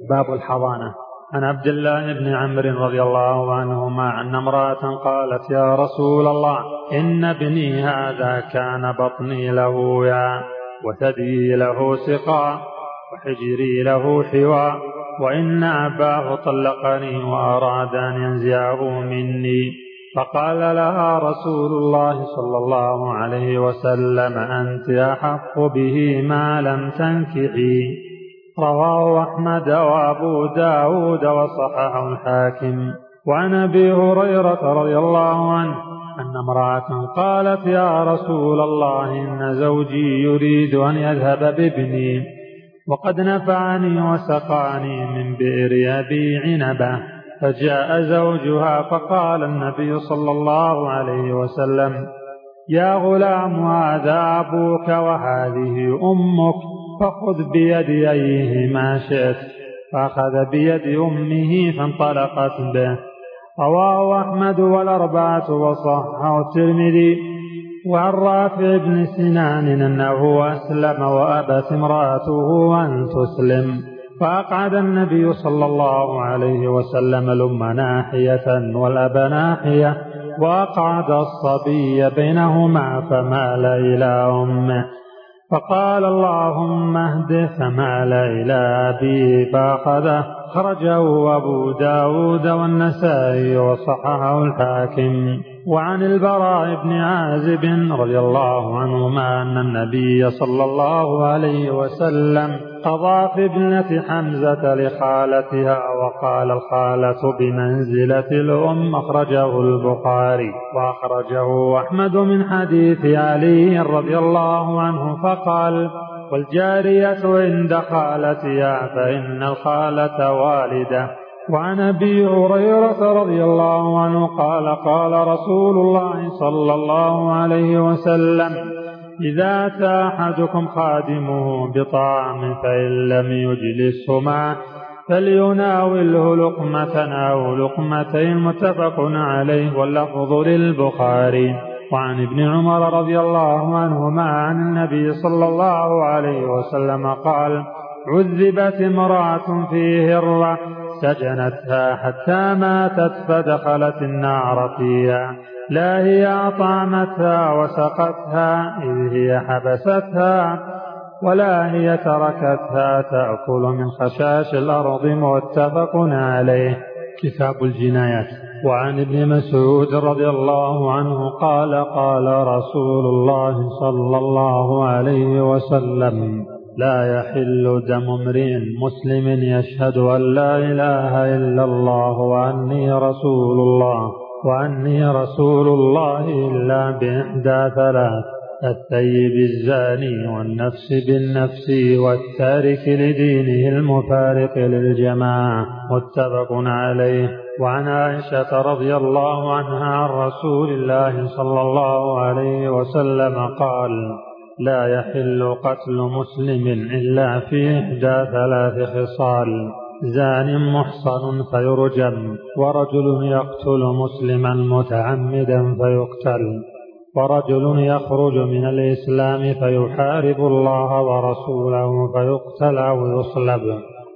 باب الحضانة. عن عبد الله بن عمرو رضي الله عنهما أن امرأة قالت يا رسول الله إن ابني هذا كان بطني له يا وثدي له سقا وحجري له حوى وإن أباه طلقني وأراد أن ينزعه مني. فقال لها رسول الله صلى الله عليه وسلم أنت أحق به ما لم تنكحي. رواه أحمد وأبو داود وصححه الحاكم. وعن أبي هريرة رضي الله عنه أن امرأة قالت يا رسول الله إن زوجي يريد أن يذهب بابني وقد نفعني وسقاني من بئر أبي عنبة. فجاء زوجها فقال النبي صلى الله عليه وسلم يا غلام هذا أبوك وهذه أمك. فخذ بيد أيهما شئت. فأخذ بيد أمه فانطلقت به. رواه أحمد والأربعة وصححه الترمذي. وعن رافع بن سنان أنه أسلم وأبت امرأته أن تسلم. فأقعد النبي صلى الله عليه وسلم الأم ناحية والأب ناحية وأقعد الصبي بينهما فمال إلى أمه. فقال اللهم اهده فمال إلى أبيه فأخذه خرجه أبو داود والنسائي وصححه الحاكم. وعن البراء بن عازب رضي الله عنهما أن النبي صلى الله عليه وسلم قضى في ابنة حمزة لخالتها وقال الخالة بمنزلة الأم أخرجه البخاري وأخرجه أحمد من حديث علي رضي الله عنه فقال والجارية عند خالتها فإن الخالة والدة وعن أبي هريرة رضي الله عنه قال قال رسول الله صلى الله عليه وسلم إذا أتى أحدكم خادمه بطعام فإن لم يجلسه معه فليناوله لقمة أو لقمتين متفق عليه واللفظ للبخاري. وعن ابن عمر رضي الله عنهما عن النبي صلى الله عليه وسلم قال عذبت امرأة في هرة سجنتها حتى ماتت فدخلت النار فيها. لا هي أطعمتها وسقتها إذ هي حبستها ولا هي تركتها تأكل من خشاش الأرض متفق عليه. كتاب الجنايات. وعن ابن مسعود رضي الله عنه قال قال رسول الله صلى الله عليه وسلم لا يحل دم امرئ مسلم يشهد أن لا إله إلا الله وأني رسول الله. وأني رسول الله إلا بإحدى ثلاث الثيب الزاني والنفس بالنفس والتارك لدينه المفارق للجماعة متفق عليه. وعن عائشة رضي الله عنها عن رسول الله صلى الله عليه وسلم قال لا يحل قتل مسلم إلا في إحدى ثلاث خصال. زان محصن فيرجم ورجل يقتل مسلما متعمدا فيقتل. ورجل يخرج من الإسلام فيحارب الله ورسوله فيقتل أو يصلب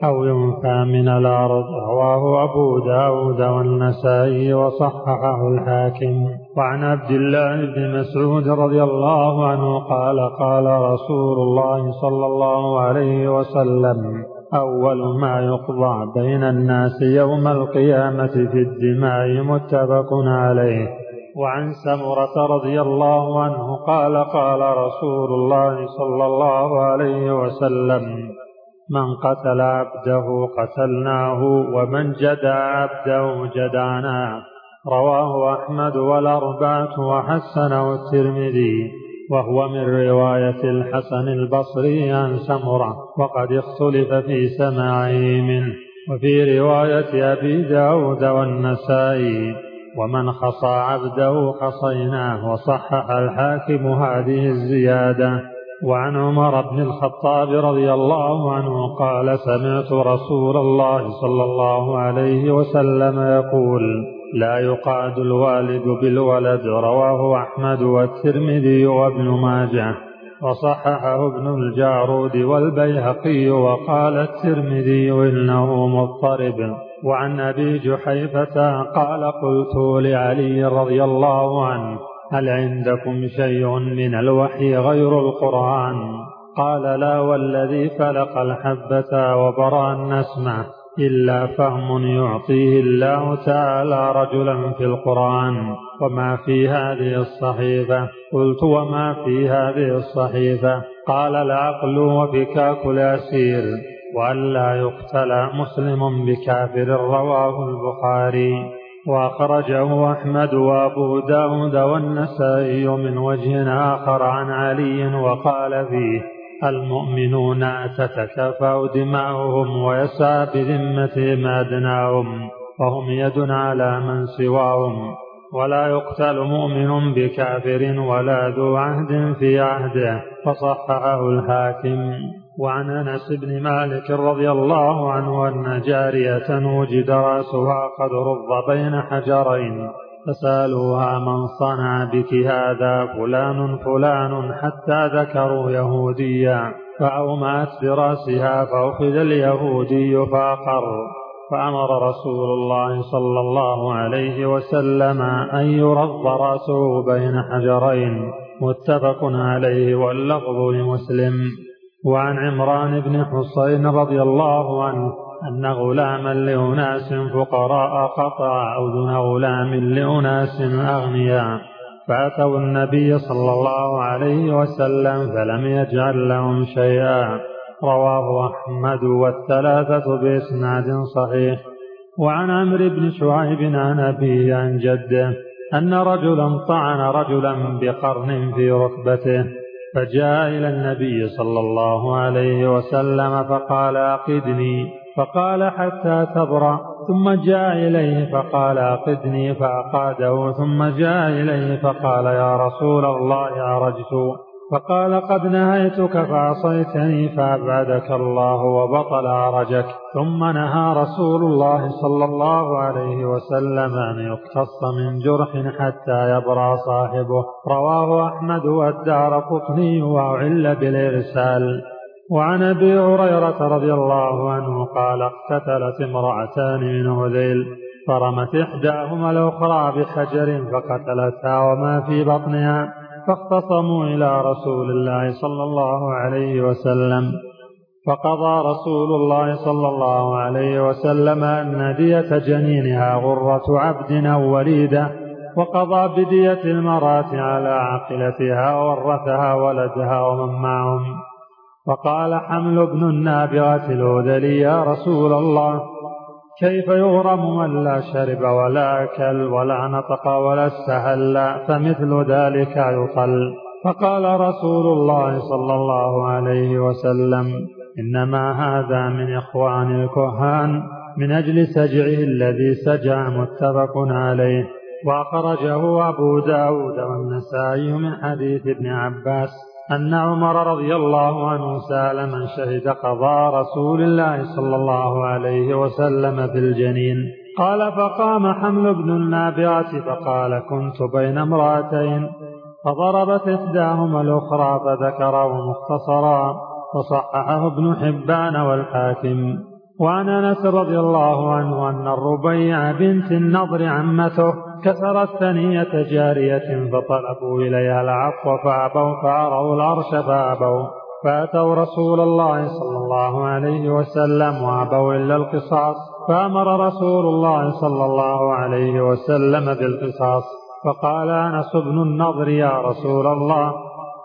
أو ينفى من الأرض. رواه أبو داود والنسائي وصححه الحاكم. وعن عبد الله بن مسعود رضي الله عنه قال قال رسول الله صلى الله عليه وسلم أول ما يقضى بين الناس يوم القيامة في الدماء متفق عليه. وعن سمرة رضي الله عنه قال قال رسول الله صلى الله عليه وسلم من قتل عبده قتلناه ومن جدع عبده جدعناه رواه أحمد والأربعة وحسنه الترمذي وهو من رواية الحسن البصري عن سمرة وقد اختلف في سماعه منه وفي رواية أبي داود والنسائي ومن خصى عبده خصيناه وصحح الحاكم هذه الزيادة وعن عمر بن الخطاب رضي الله عنه قال سمعت رسول الله صلى الله عليه وسلم يقول لا يقعد الوالد بالولد رواه أحمد والترمذي وابن ماجه وصححه ابن الجارود والبيهقي وقال الترمذي إنه مضطرب. وعن أبي جحيفة قال قلت لعلي رضي الله عنه هل عندكم شيء من الوحي غير القرآن؟ قال لا والذي فلق الحبة وبرأ النسمة. إلا فهم يعطيه الله تعالى رجلا في القرآن. وما في هذه الصحيفة؟ قلت وما في هذه الصحيفة؟ قال العقل وبكاك الأسير وألا يقتل مسلم بكافر رواه البخاري. وأخرجه أحمد وأبو داود والنسائي من وجه آخر عن علي وقال فيه المؤمنون تتكافأ دماؤهم ويسعى بذمتهم أدناهم وهم يد على من سواهم ولا يقتل مؤمن بكافر ولا ذو عهد في عهده فصححه الحاكم وعن أنس بن مالك رضي الله عنه أن جارية وجد رأسها قد رض بين حجرين فسألوها من صنع بك هذا فلان فلان حتى ذكروا يهوديا فأومأت برأسها فأخذ اليهودي فأقر. فأمر رسول الله صلى الله عليه وسلم أن يرض رأسه بين حجرين متفق عليه واللفظ لمسلم. وعن عمران بن حصين رضي الله عنه أن غلاما لأناس فقراء قطع أذن غلام لأناس أغنياء فأتوا النبي صلى الله عليه وسلم فلم يجعل لهم شيئا. رواه أحمد والثلاثة بإسناد صحيح. وعن عمرو بن شعيب عن أبيه عن جده أن رجلا طعن رجلا بقرن في ركبته. فجاء إلى النبي صلى الله عليه وسلم فقال أقدني. فقال حتى تبرأ ثم جاء إليه فقال أقدني فأقاده ثم جاء إليه فقال يا رسول الله عرجت فقال قد نهيتك فعصيتني فأبعدك الله وبطل عرجك ثم نهى رسول الله صلى الله عليه وسلم أن يقتص من جرح حتى يبرى صاحبه. رواه أحمد والدار قطني وأعل بالإرسال. وعن أبي هريرة رضي الله عنه قال اقتتلت امرأتان من هذيل فرمت إحداهما الأخرى بحجر فقتلتها وما في بطنها فاختصموا إلى رسول الله صلى الله عليه وسلم. فقضى رسول الله صلى الله عليه وسلم أن دية جنينها غرة عبد أو وليدة وقضى بدية المرأة على عاقلتها وورثها ولدها ومن معهم. فقال حمل بن النابغة الهذلي يا رسول الله كيف يغرم من لا شرب ولا أكل ولا نطق ولا استهل فمثل ذلك يقل؟ فقال رسول الله صلى الله عليه وسلم إنما هذا من إخوان الكهان من أجل سجعه الذي سجع متفق عليه. وأخرجه أبو داود والنسائي من حديث ابن عباس. أن عمر رضي الله عنه سأل من شهد قضاء رسول الله صلى الله عليه وسلم في الجنين. قال فقام حمل بن النابعة فقال كنت بين امرأتين فضربت إحداهما الأخرى فذكره مختصرا وصححه ابن حبان والحاكم. وعن أنس رضي الله عنه أن الربيع بنت النضر عمته كسرت ثنية جارية فطلبوا إليها العفو فأبوا فأروا العرش فأبوا فأتوا رسول الله صلى الله عليه وسلم وأبوا إلا القصاص فأمر رسول الله صلى الله عليه وسلم بالقصاص فقال أنس بن النضر يا رسول الله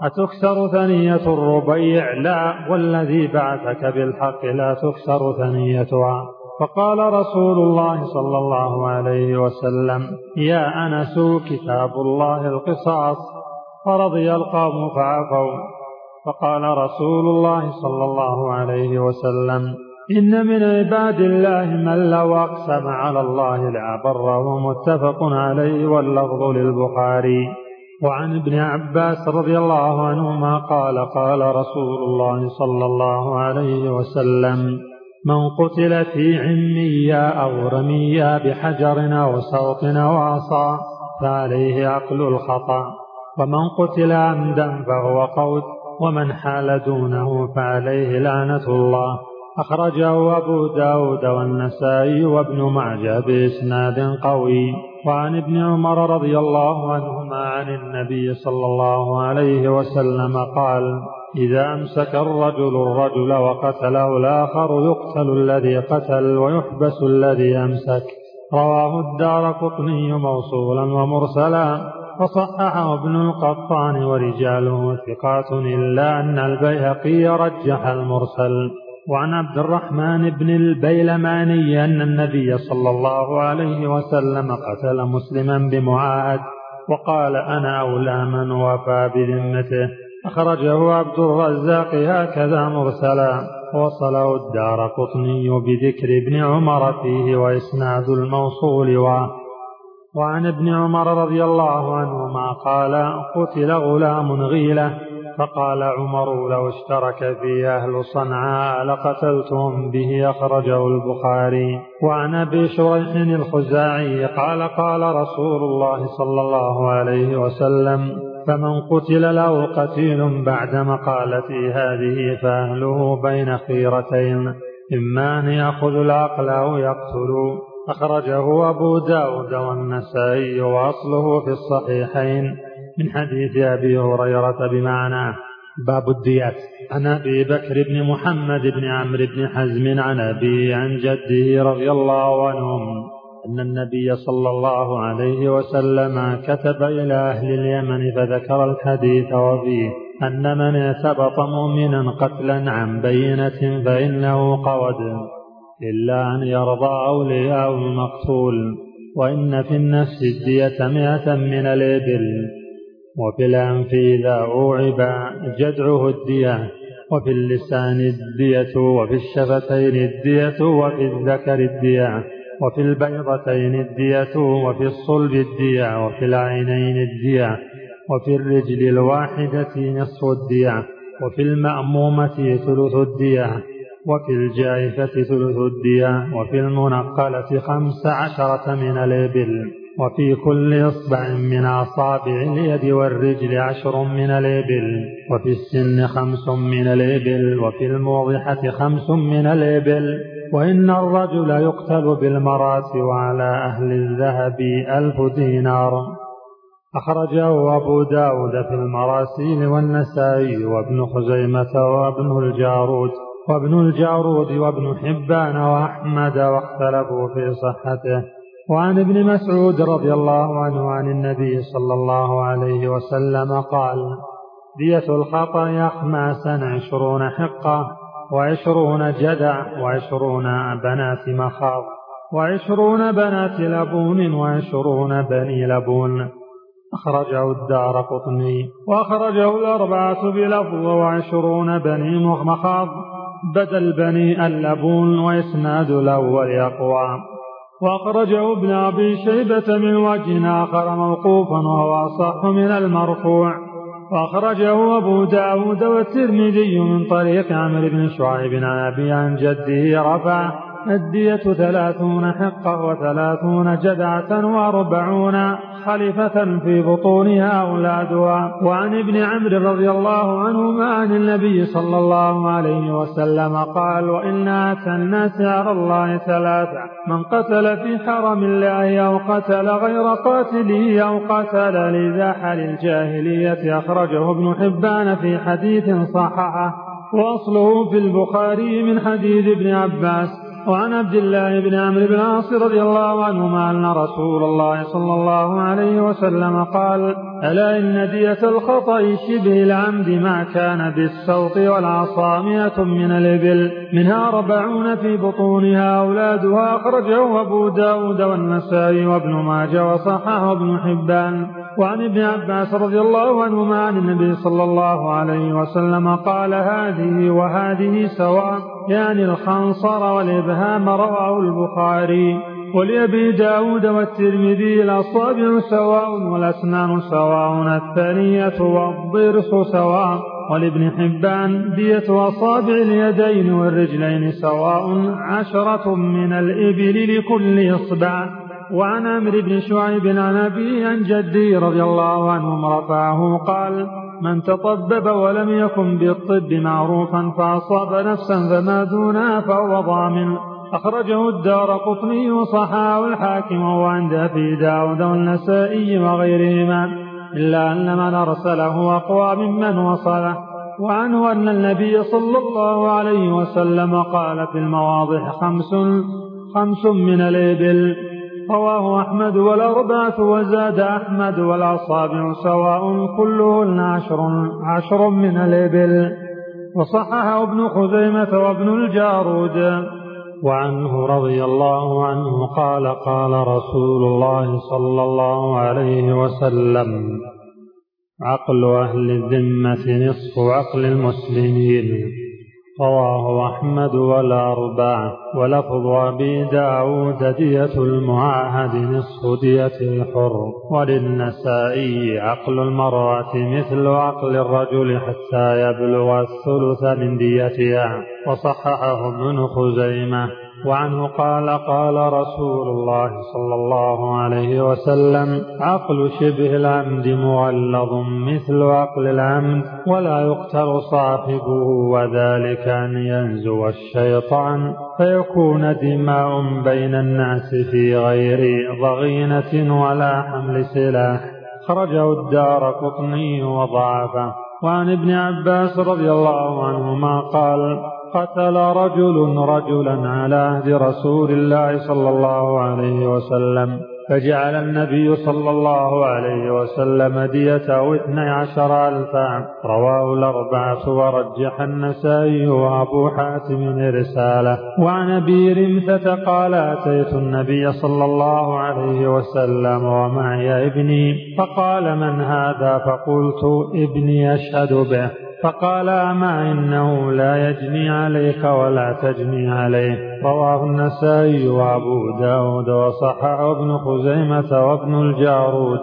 أتكسر ثنية الربيع؟ لا والذي بعثك بالحق لا تكسر ثنيتها. فقال رسول الله صلى الله عليه وسلم يا أنس كتاب الله القصاص. فرضي القوم فعفوا. فقال رسول الله صلى الله عليه وسلم إن من عباد الله من لو أقسم على الله لأبره متفق عليه واللفظ للبخاري. وعن ابن عباس رضي الله عنهما قال قال رسول الله صلى الله عليه وسلم من قتل في عميا أو رميا بحجر أو صوت أو عصا فعليه عقل الخطأ. ومن قتل عمدا فهو قوت ومن حال دونه فعليه لعنة الله. أخرجه أبو داود والنسائي وابن معجة بإسناد قوي. وعن ابن عمر رضي الله عنهما عن النبي صلى الله عليه وسلم قال إذا أمسك الرجل الرجل وقتله الآخر يقتل الذي قتل ويحبس الذي أمسك. رواه الدار قطني موصولا ومرسلا وصححه ابن القطان ورجاله ثقات إلا أن البيهقي رجح المرسل. وعن عبد الرحمن بن البيلماني أن النبي صلى الله عليه وسلم قتل مسلما بمعاهد وقال أنا أولى من وفى بذمته. أخرجه عبد الرزاق هكذا مرسلا. وصله الدار قطني بذكر ابن عمر فيه وإسناد الموصول و وعن ابن عمر رضي الله عنهما قال قتل غلام غيلة فقال عمر لو اشترك في أهل صنعاء لقتلتهم به أخرجه البخاري. وعن أبي شريح الخزاعي قال قال رسول الله صلى الله عليه وسلم فمن قتل له قتيل بعد مقالتي هذه فأهله بين خيرتين. إما أن يأخذ العقل أو يقتل أخرجه أبو داود والنسائي وأصله في الصحيحين من حديث أبي هريرة بمعناه باب الديات. عن أبي بكر بن محمد بن عمرو بن حزم عن أبي عن جده رضي الله عنهم. أن النبي صلى الله عليه وسلم كتب إلى أهل اليمن فذكر الحديث وفيه أن من اعتبط مؤمنا قتلا عن بينة فإنه قود إلا أن يرضى أولياء المقتول وإن في النفس الدية مئة من الإبل وفي الأنف إذا أوعب جدعه الدية وفي اللسان الدية وفي الشفتين الدية وفي الذكر الدية. وفي البيضتين الدية وفي الصلب الدية وفي العينين الدية وفي الرجل الواحدة نصف الدية وفي المأمومة ثلث الدية وفي الجائفة ثلث الدية وفي المنقلة خمس عشرة من الإبل وفي كل إصبع من أصابع اليد والرجل عشر من الإبل وفي السن خمس من الإبل وفي الموضحة خمس من الإبل. وإن الرجل يقتل بالمرات وعلى أهل الذهب ألف دينار. أخرجه أبو داود في المراسيل والنسائي وابن خزيمة وابن الجارود وابن الجارود وابن حبان وأحمد واختلفوا في صحته. وعن ابن مسعود رضي الله عنه عن النبي صلى الله عليه وسلم قال دية الخطأ أخماسا عشرون حقة وعشرون جدع وعشرون بنات مخاض وعشرون بنات لبون وعشرون بني لبون. أخرجه الدار قطني وأخرجه الأربعة بلفظ وعشرون بني مخاض. بدل بني اللبون وإسناد الأول أقوى. وأخرجه ابن أبي شيبة من وجه آخر موقوفا وهو أصح من المرفوع. وأخرجه أبو داود والترمذي من طريق عمرو بن شعيب عن أبي عن جده رفع الدية ثلاثون حقة وثلاثون جدعة وأربعون خليفة في بطونها أولادها. وعن ابن عمرو رضي الله عنهما عن النبي صلى الله عليه وسلم قال وإن أتى الناس على الله ثلاثة من قتل في حرم الله أو قتل غير قاتله أو قتل لزاحل الجاهلية أخرجه ابن حبان في حديث صححه. وأصله في البخاري من حديث ابن عباس. وعن عبد الله بن عمرو بن العاص رضي الله عنهما أن رسول الله صلى الله عليه وسلم قال ألا إن دية الخطأ شبه العمد ما كان بالسوط والعصا مئة من الإبل منها أربعون في بطونها أولادها أخرجه أبو داود والنسائي وابن ماجه وصححه ابن حبان. وعن ابن عباس رضي الله عنهما عن النبي صلى الله عليه وسلم قال هذه وهذه سواء يعني الخنصر والإبهام رواه البخاري ولأبي داود والترمذي الأصابع سواء والأسنان سواء الثانية والضرس سواء ولابن حبان دية أصابع اليدين والرجلين سواء عشرة من الإبل لكل إصبع. وعن عمرو بن شعيب عن أبي عن جدي رضي الله عنهم رفعه قال من تطبب ولم يكن بالطب معروفا فأصاب نفسا فما دونها فهو ضامن. أخرجه الدار قطني وصحاه الحاكم وعند أبي داود والنسائي وغيرهما إلا أن من أرسله أقوى ممن وصله. وعنه أن النبي صلى الله عليه وسلم قال في المواضح خمس خمس من الإبل. رواه أحمد والأربعة وزاد أحمد والأصابع سواء كلهن عشر عشر من الإبل. وصححه ابن خزيمة وابن الجارود. وعنه رضي الله عنه قال قال رسول الله صلى الله عليه وسلم عقل أهل الذمة نصف عقل المسلمين. رواه أحمد والأربعة ولفظ أبي داود دية المعاهد نصف دية الحر. وللنسائي عقل المرأة مثل عقل الرجل حتى يبلغ الثلث من ديتها. وصححه ابن خزيمة. وعنه قال قال رسول الله صلى الله عليه وسلم عقل شبه العمد مغلظ مثل عقل العمد ولا يقتل صاحبه وذلك أن ينزو الشيطان فيكون دماء بين الناس في غير ضغينة ولا حمل سلاح. خرجه الدار قطني وضعفه. وعن ابن عباس رضي الله عنهما قال قتل رجل رجلا على عهد رسول الله صلى الله عليه وسلم فجعل النبي صلى الله عليه وسلم ديته اثني عشر ألفا رواه الأربعة ورجح النسائي وأبو حاتم رسالة. وعن أبي رمثة قال أتيت النبي صلى الله عليه وسلم ومعي ابني فقال من هذا؟ فقلت ابني يشهد به. فقال أما إنه لا يجني عليك ولا تجني عليه. رواه النسائي وأبو داود وصححه ابن خزيمة وابن الجارود.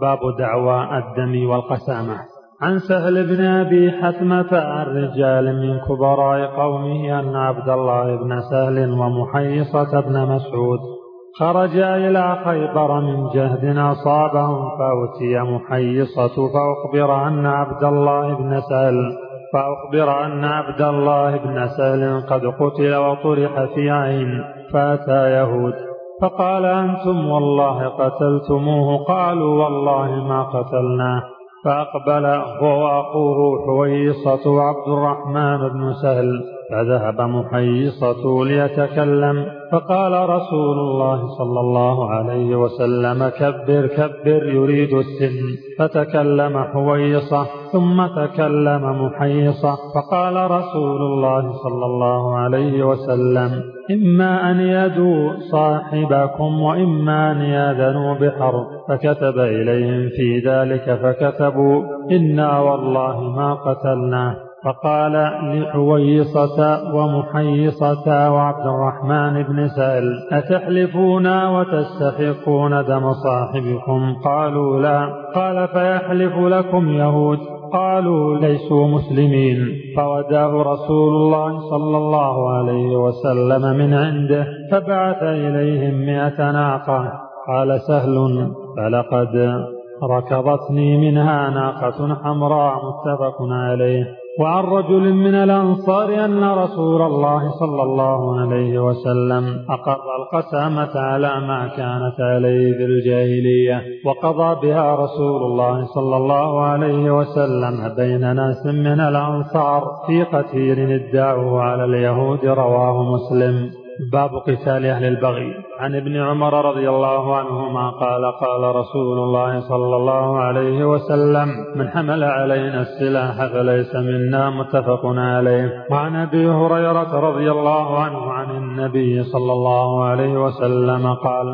باب دعوى الدم والقسامة. عن سهل بن أبي حثمة عن رجال من كبراء قومه أن عبد الله بن سهل ومحيصة بن مسعود خرجا إلى خيبر من جهد أصابهم فأتي محيصة فأخبر أن عبد الله بن سهل فأخبر أن عبد الله بن سهل قد قتل وطرح في عين فأتى يهود فقال أنتم والله قتلتموه؟ قالوا والله ما قتلناه فأقبل هو وأخوه حويصة وعبد الرحمن بن سهل فذهب محيصة ليتكلم فقال رسول الله صلى الله عليه وسلم كبر كبر يريد السن. فتكلم حويصة ثم تكلم محيصة فقال رسول الله صلى الله عليه وسلم إما أن يدوا صاحبكم وإما أن ياذنوا بحرب فكتب إليهم في ذلك فكتبوا إنا والله ما قتلناه. فقال لحويصة ومحيصة وعبد الرحمن بن سائل أتحلفون وتستحقون دم صاحبكم؟ قالوا لا. قال فيحلف لكم يهود؟ قالوا ليسوا مسلمين. فوداه رسول الله صلى الله عليه وسلم من عنده فبعث إليهم مئة ناقة. قال سهل فلقد ركضتني منها ناقة حمراء متفق عليه. وعن رجل من الأنصار أن رسول الله صلى الله عليه وسلم أقر القسامة على ما كانت عليه في الجاهلية وقضى بها رسول الله صلى الله عليه وسلم بين ناس من الأنصار في قتيل ادعوه على اليهود رواه مسلم. باب قتال أهل البغي. عن ابن عمر رضي الله عنهما قال قال رسول الله صلى الله عليه وسلم من حمل علينا السلاح فليس منا متفق عليه. وعن أبي هريرة رضي الله عنه عن النبي صلى الله عليه وسلم قال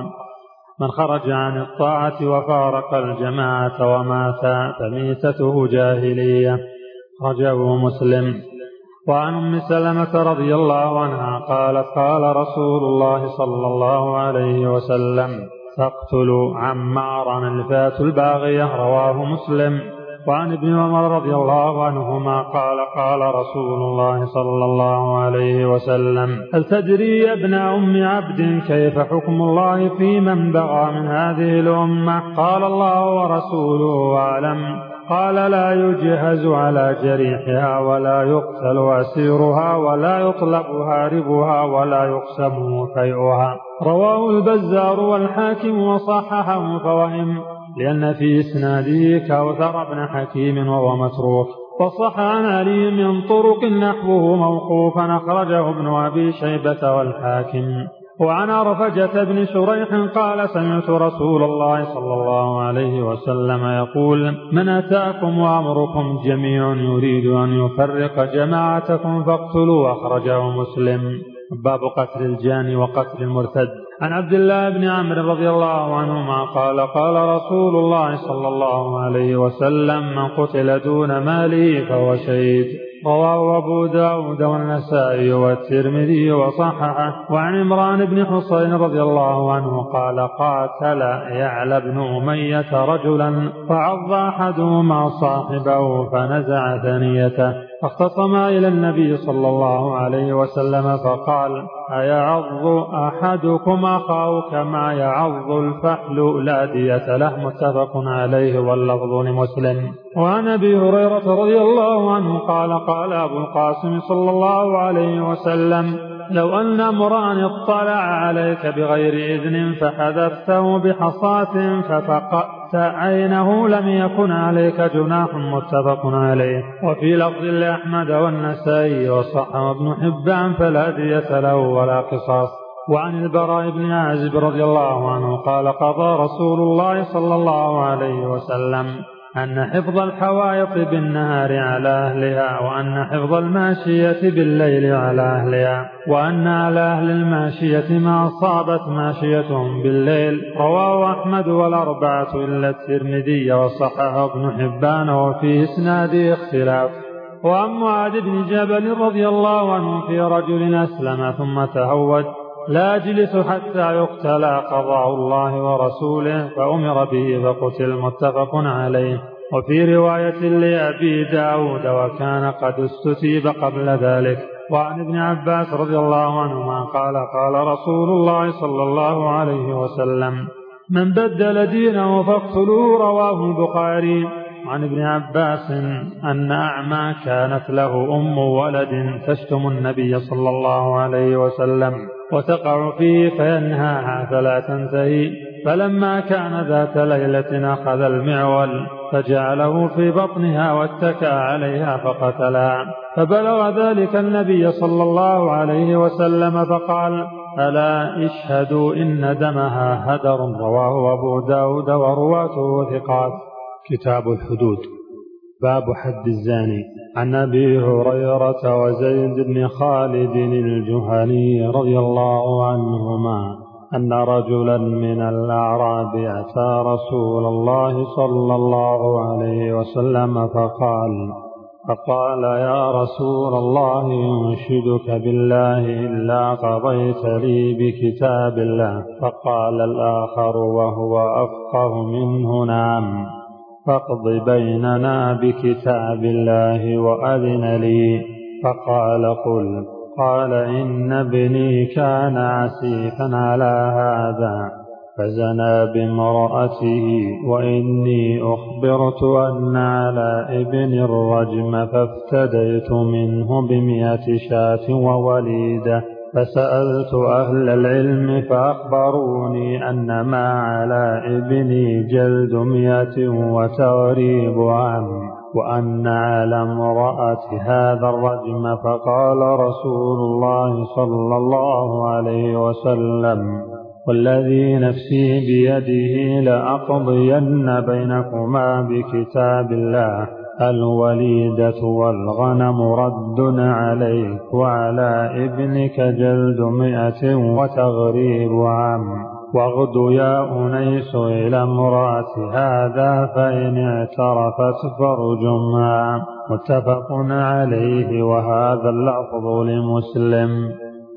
من خرج عن الطاعة وفارق الجماعة ومات فميتته جاهلية رجاه مسلم. وعن أم سلمة رضي الله عنها قالت قال رسول الله صلى الله عليه وسلم تقتل عمارا الفات الباغية رواه مسلم. وعن ابن عمر رضي الله عنهما قال قال رسول الله صلى الله عليه وسلم هل تدري يا ابن أم عبد كيف حكم الله في من بغى من هذه الأمة؟ قال الله ورسوله أعلم. قال لا يجهز على جريحها ولا يقتل أسيرها ولا يطلب هاربها ولا يقسم فيئها. رواه البزار والحاكم وصححه فوهم لأن في إسناده كوثر بن حكيم وهو متروك. وصح عن علي من طرق نحوه موقوفا أخرجه ابن أبي شيبة والحاكم. وعن عرفجة بن شريح قال سمعت رسول الله صلى الله عليه وسلم يقول من أتاكم وأمركم جميع يريد أن يفرق جماعتكم فاقتلوا أخرجه مسلم. باب قتل الجاني وقتل المرتد. عن عبد الله بن عمرو رضي الله عنهما قال قال رسول الله صلى الله عليه وسلم من قتل دون ماله فهو شهيد رواه أبو داود والنسائي والترمذي وصححه وعن عمران بن حصين رضي الله عنه قال قاتل يعلى بن أمية رجلا فعض أحدهما صاحبه فنزع ثنيته. فاختصما إلى النبي صلى الله عليه وسلم فقال أيعض أحدكم أخاه كما يعض الفحل؟ لا دية له متفق عليه واللفظ لمسلم. وعن أبي هريرة رضي الله عنه قال قال أبو القاسم صلى الله عليه وسلم لو أن امرأ اطلع عليك بغير إذن فحذفته بحصاة ففقأت عينه لم يكن عليك جناح متفق عليه. وفي لفظ لأحمد والنسائي وصحة ابن حبان فلا دية له ولا قصاص. وعن البراء بن عازب رضي الله عنه قال قضى رسول الله صلى الله عليه وسلم. أن حفظ الحوائط بالنهار على أهلها وأن حفظ الماشية بالليل على أهلها وأن على أهل الماشية ما أصابت ماشيتهم بالليل. رواه أحمد والأربعة إلا الترمذي وصححه ابن حبان وفي إسناده اختلاف. وعن معاذ بن جبل رضي الله عنه في رجل أسلم ثم تهود لا أجلس حتى يقتل قضاء الله ورسوله فأمر به فقتل متفق عليه. وفي رواية لأبي داود وكان قد استتيب قبل ذلك. وعن ابن عباس رضي الله عنهما قال قال رسول الله صلى الله عليه وسلم من بدل دينه فاقتلوه رواه البخاري. عن ابن عباس أن أعمى كانت له أم ولد تشتم النبي صلى الله عليه وسلم. وتقع فيه فينهاها فلا تنتهي. فلما كان ذات ليلة أخذ المعول فجعله في بطنها واتكى عليها فقتلها فبلغ ذلك النبي صلى الله عليه وسلم فقال ألا اشهدوا إن دمها هدر. رواه أبو داود ورواته ثقات. كتاب الحدود. باب حد الزاني. عن أبي هريرة وزيد بن خالد الجهني رضي الله عنهما أن رجلا من الأعراب أتى رسول الله صلى الله عليه وسلم فقال فقال يا رسول الله انشدك بالله إلا قضيت لي بكتاب الله. فقال الآخر وهو أفقه منه نعم. فاقض بيننا بكتاب الله وأذن لي. فقال قل قال إن ابني كان عسيفا على هذا فزنى بامرأته وإني أخبرت أن على ابن الرجم فافتديت منه بمئة شاة ووليدة. فسألت أهل العلم فأخبروني أن ما على ابني جلد مئة وتغريب عام وأن على امرأة هذا الرجم فقال رسول الله صلى الله عليه وسلم والذي نفسي بيده لأقضين بينكما بكتاب الله الوليدة والغنم رد عليك وعلى ابنك جلد مئة وتغريب عام. واغد يا أنيس إلى امرأة هذا فإن اعترفت فرجمها متفق عليه وهذا اللفظ لمسلم.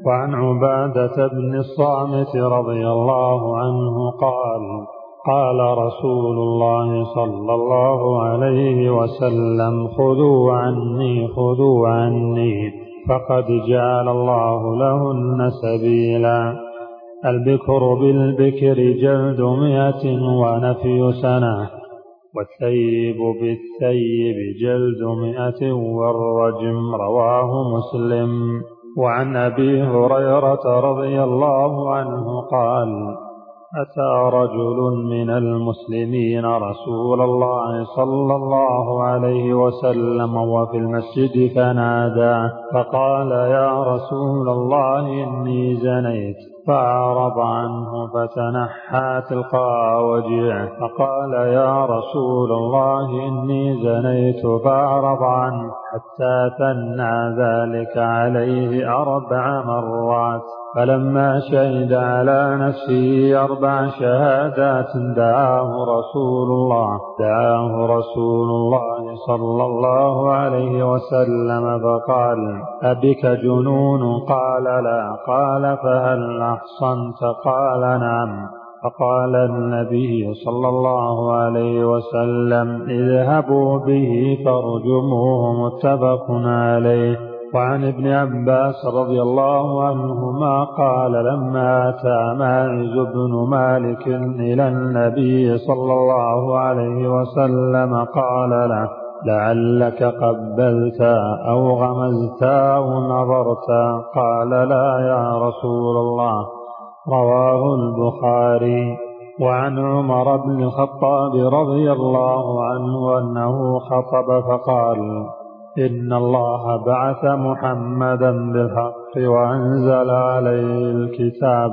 وعن عبادة بن الصامت رضي الله عنه قال قال رسول الله صلى الله عليه وسلم خذوا عني خذوا عني فقد جعل الله لهن سبيلا. البكر بالبكر جلد مئة ونفي سنة والثيب بالثيب جلد مئة والرجم رواه مسلم. وعن أبي هريرة رضي الله عنه قال أتى رجل من المسلمين رسول الله صلى الله عليه وسلم وفي المسجد فنادى فقال يا رسول الله إني زنيت. فأعرض عنه فتنحى تلقاء وجهه فقال يا رسول الله إني زنيت. فأعرض عنه حتى ثنى ذلك عليه أربع مرات. فلما شهد على نفسه أربع شهادات دعاه رسول الله. دعاه رسول الله صلى الله عليه وسلم فقال أبك جنون؟ قال لا. قال فهل أحصنت قال نعم. فقال النبي صلى الله عليه وسلم اذهبوا به فارجموه متفق عليه. وعن ابن عباس رضي الله عنهما قال لما أتى ماعز بن مالك إلى النبي صلى الله عليه وسلم قال له لعلك قبلت أو غمزت أو نظرت قال لا يا رسول الله رواه البخاري. وعن عمر بن الخطاب رضي الله عنه أنه خطب فقال إن الله بعث محمدا بالحق وأنزل عليه الكتاب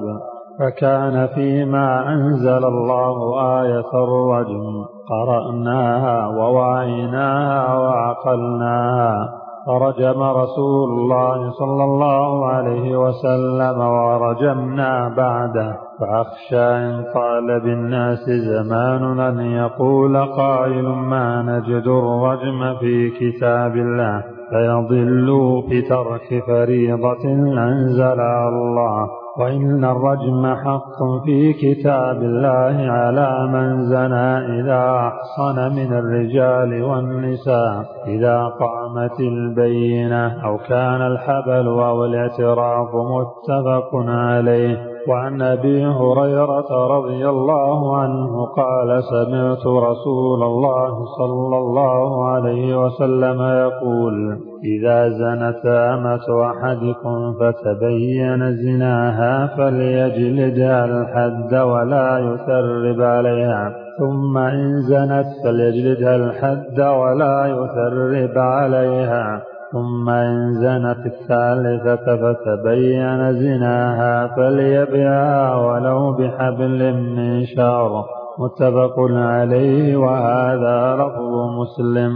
فكان فيما أنزل الله آية الرجم. قرأناها ووعيناها وعقلناها. فرجم رسول الله صلى الله عليه وسلم ورجمنا بعده. فأخشى إن طال بالناس زمان أن يقول قائل ما نجد الرجم في كتاب الله. فيضلوا بترك فريضة أنزلها الله. وإن الرجم حق في كتاب الله على من زنى إذا أحصن من الرجال والنساء إذا قامت البينة أو كان الحبل أو الاعتراف متفق عليه. وعن أبي هريرة رضي الله عنه قال سمعت رسول الله صلى الله عليه وسلم يقول إذا زنت أمة أحدكم فتبين زناها فليجلدها الحد ولا يثرب عليها ثم إن زنت فليجلدها الحد ولا يثرب عليها. ثم إن زنت الثالثة فتبين زناها فليبيعها ولو بحبل من شعر متفق عليه وهذا لفظ مسلم.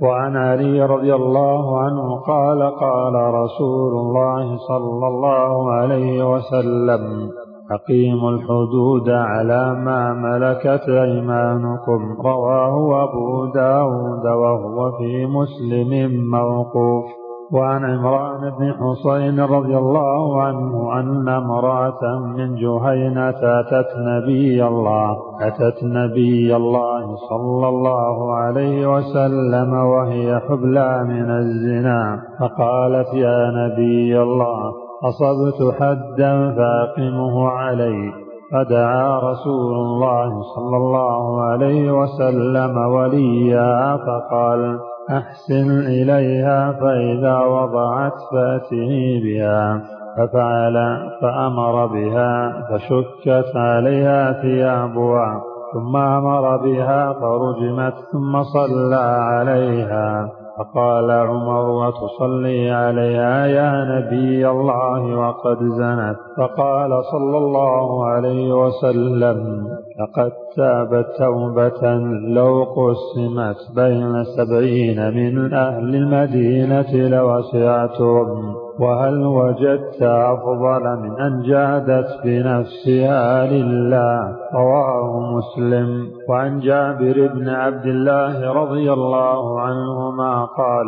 وعن علي رضي الله عنه قال قال رسول الله صلى الله عليه وسلم أقيموا الحدود على ما ملكت أيمانكم. رواه أبو داود وهو في مسلم موقوف. وعن عمران بن حصين رضي الله عنه أن امرأة من جهينة أتت نبي الله أتت نبي الله صلى الله عليه وسلم وهي حبلى من الزنا فقالت يا نبي الله أصبت حدا فأقمه علي فدعا رسول الله صلى الله عليه وسلم وليا فقال أحسن إليها فإذا وضعت فأته بها ففعل فأمر بها فشكت عليها ثيابها ثم أمر بها فرجمت ثم صلى عليها. فقال عمر وتصلي عليها يا نبي الله وقد زنت. فقال صلى الله عليه وسلم لقد تابت توبة لو قسمت بين سبعين من أهل المدينة لوسعتهم. وهل وجدت أفضل من أن جادت بنفسها لله؟ رواه مسلم. وعن جابر بن عبد الله رضي الله عنهما قال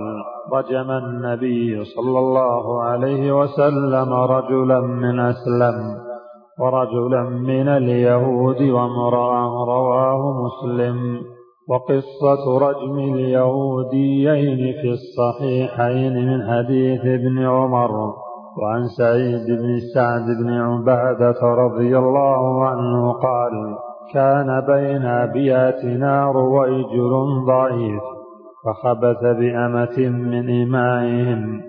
رجم النبي صلى الله عليه وسلم رجلا من أسلم ورجلا من اليهود وامرأة رواه مسلم. وقصة رجم اليهوديين في الصحيحين من حديث ابن عمر وعن سعيد بن سعد بن عبادة رضي الله عنه قال كان بين أبياتنا رويجل ضعيف فخبث بأمة من إمائهم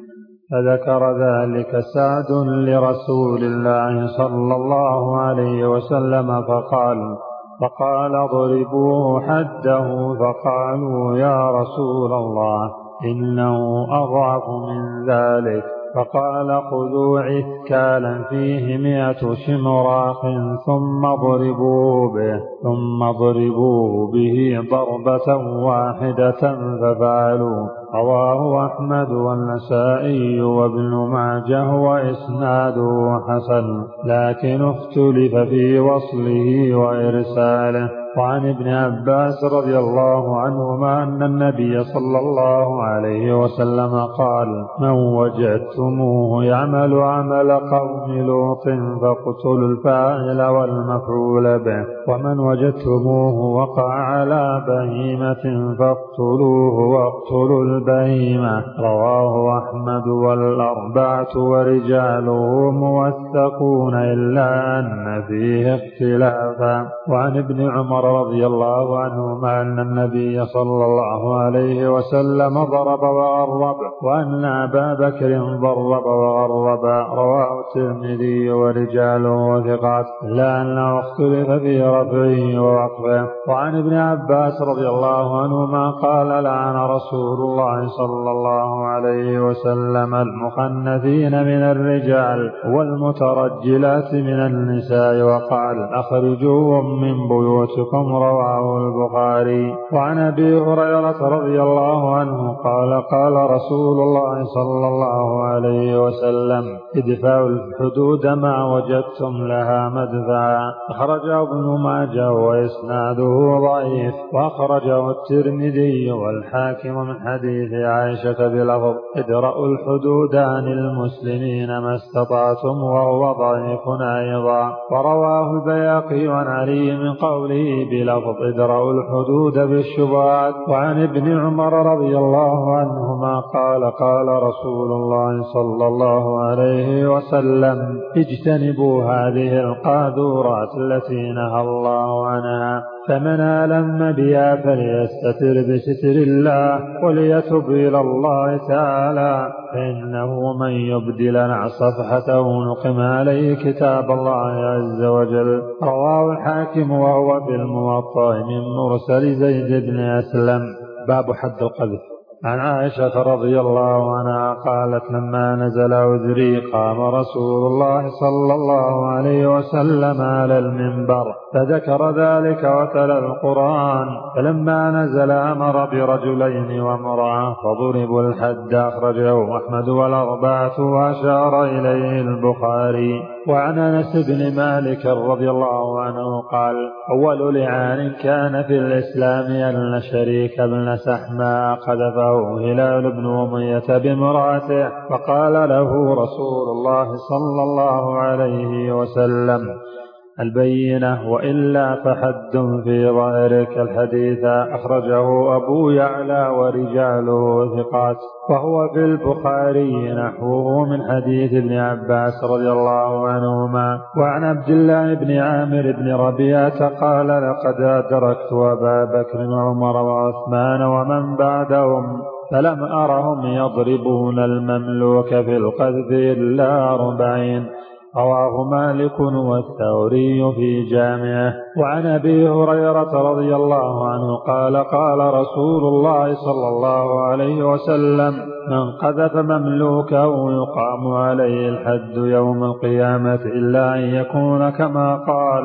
فذكر ذلك سعد لرسول الله صلى الله عليه وسلم فقال فقال اضربوه حده فقالوا يا رسول الله إنه أضعف من ذلك فقال خذوا عثكالا فيه مئة شمراخ ثم اضربوا به ثم اضربوا به ضربة واحدة ففعلوا رواه أحمد والنسائي وابن ماجه وإسناده حسن لكن اختلف في وصله وإرساله. وعن ابن عباس رضي الله عنهما أن النبي صلى الله عليه وسلم قال من وجدتموه يعمل عمل قوم لوط فاقتلوا الفاعل والمفعول به ومن وجدتموه وقع على بهيمة فاقتلوه واقتلوا البهيمة. رواه أحمد والأربعة ورجاله موثقون إلا أن فيه اختلافا. وعن ابن عمر عمر رضي الله عنهما أن النبي صلى الله عليه وسلم ضرب وغرب وأن أبا بكر ضرب وغرب. رواه الترمذي ورجاله ثقات إلا أنه اختلف في رفعه ووقفه وعن ابن عباس رضي الله عنهما قال لعن رسول الله صلى الله عليه وسلم المخنثين من الرجال والمترجلات من النساء. وقال أخرجوهم من بيوتكم. عنكم رواه البخاري. وعن أبي هريرة رضي الله عنه قال قال رسول الله صلى الله عليه وسلم ادفعوا الحدود ما وجدتم لها مدفعا. أخرجه ابن ماجه وإسناده ضعيف. وأخرجه الترمذي والحاكم من حديث عائشة بلفظ ادرأوا الحدود عن المسلمين ما استطعتم وهو ضعيف أيضا. ورواه البياقي عن علي من قوله بلفظ ادرأوا الحدود بالشبهات وعن ابن عمر رضي الله عنهما قال قال رسول الله صلى الله عليه وسلم اجتنبوا هذه القاذورات التي نهى الله عنها. فمن ألم بها فليستتر بستر الله وليتب إلى الله تعالى. فإنه من يبدي لنا صفحته نقم عليه كتاب الله عز وجل. رواه الحاكم وهو في الموطأ من مرسل زيد بن أسلم. باب حد القذف. عن عائشة رضي الله عنها قالت لما نزل عذري قام رسول الله صلى الله عليه وسلم على المنبر فذكر ذلك وتلا القرآن. فلما نزل أمر برجلين وامرأة فضربوا الحد أخرجه أحمد والأربعة وأشار إليه البخاري. وعن أنس بن مالك رضي الله عنه قال أول لعان كان في الإسلام أن شريك بن سحماء قذفه هلال بن أمية بامرأته فقال له رسول الله صلى الله عليه وسلم البينة وإلا فحد في ظاهرك الحديث. أخرجه أبو يعلى ورجاله ثقات. وهو في البخاري نحوه من حديث ابن عباس رضي الله عنهما. وعن عبد الله بن عامر بن ربيعة قال لقد أدركت أبا بكر وعمر وعثمان ومن بعدهم فلم أرهم يضربون المملوك في القذف إلا أربعين. رواه مالك والثوري في جامعه. وعن أبي هريرة رضي الله عنه قال قال رسول الله صلى الله عليه وسلم من قذف مملوكه يقام عليه الحد يوم القيامة إلا أن يكون كما قال.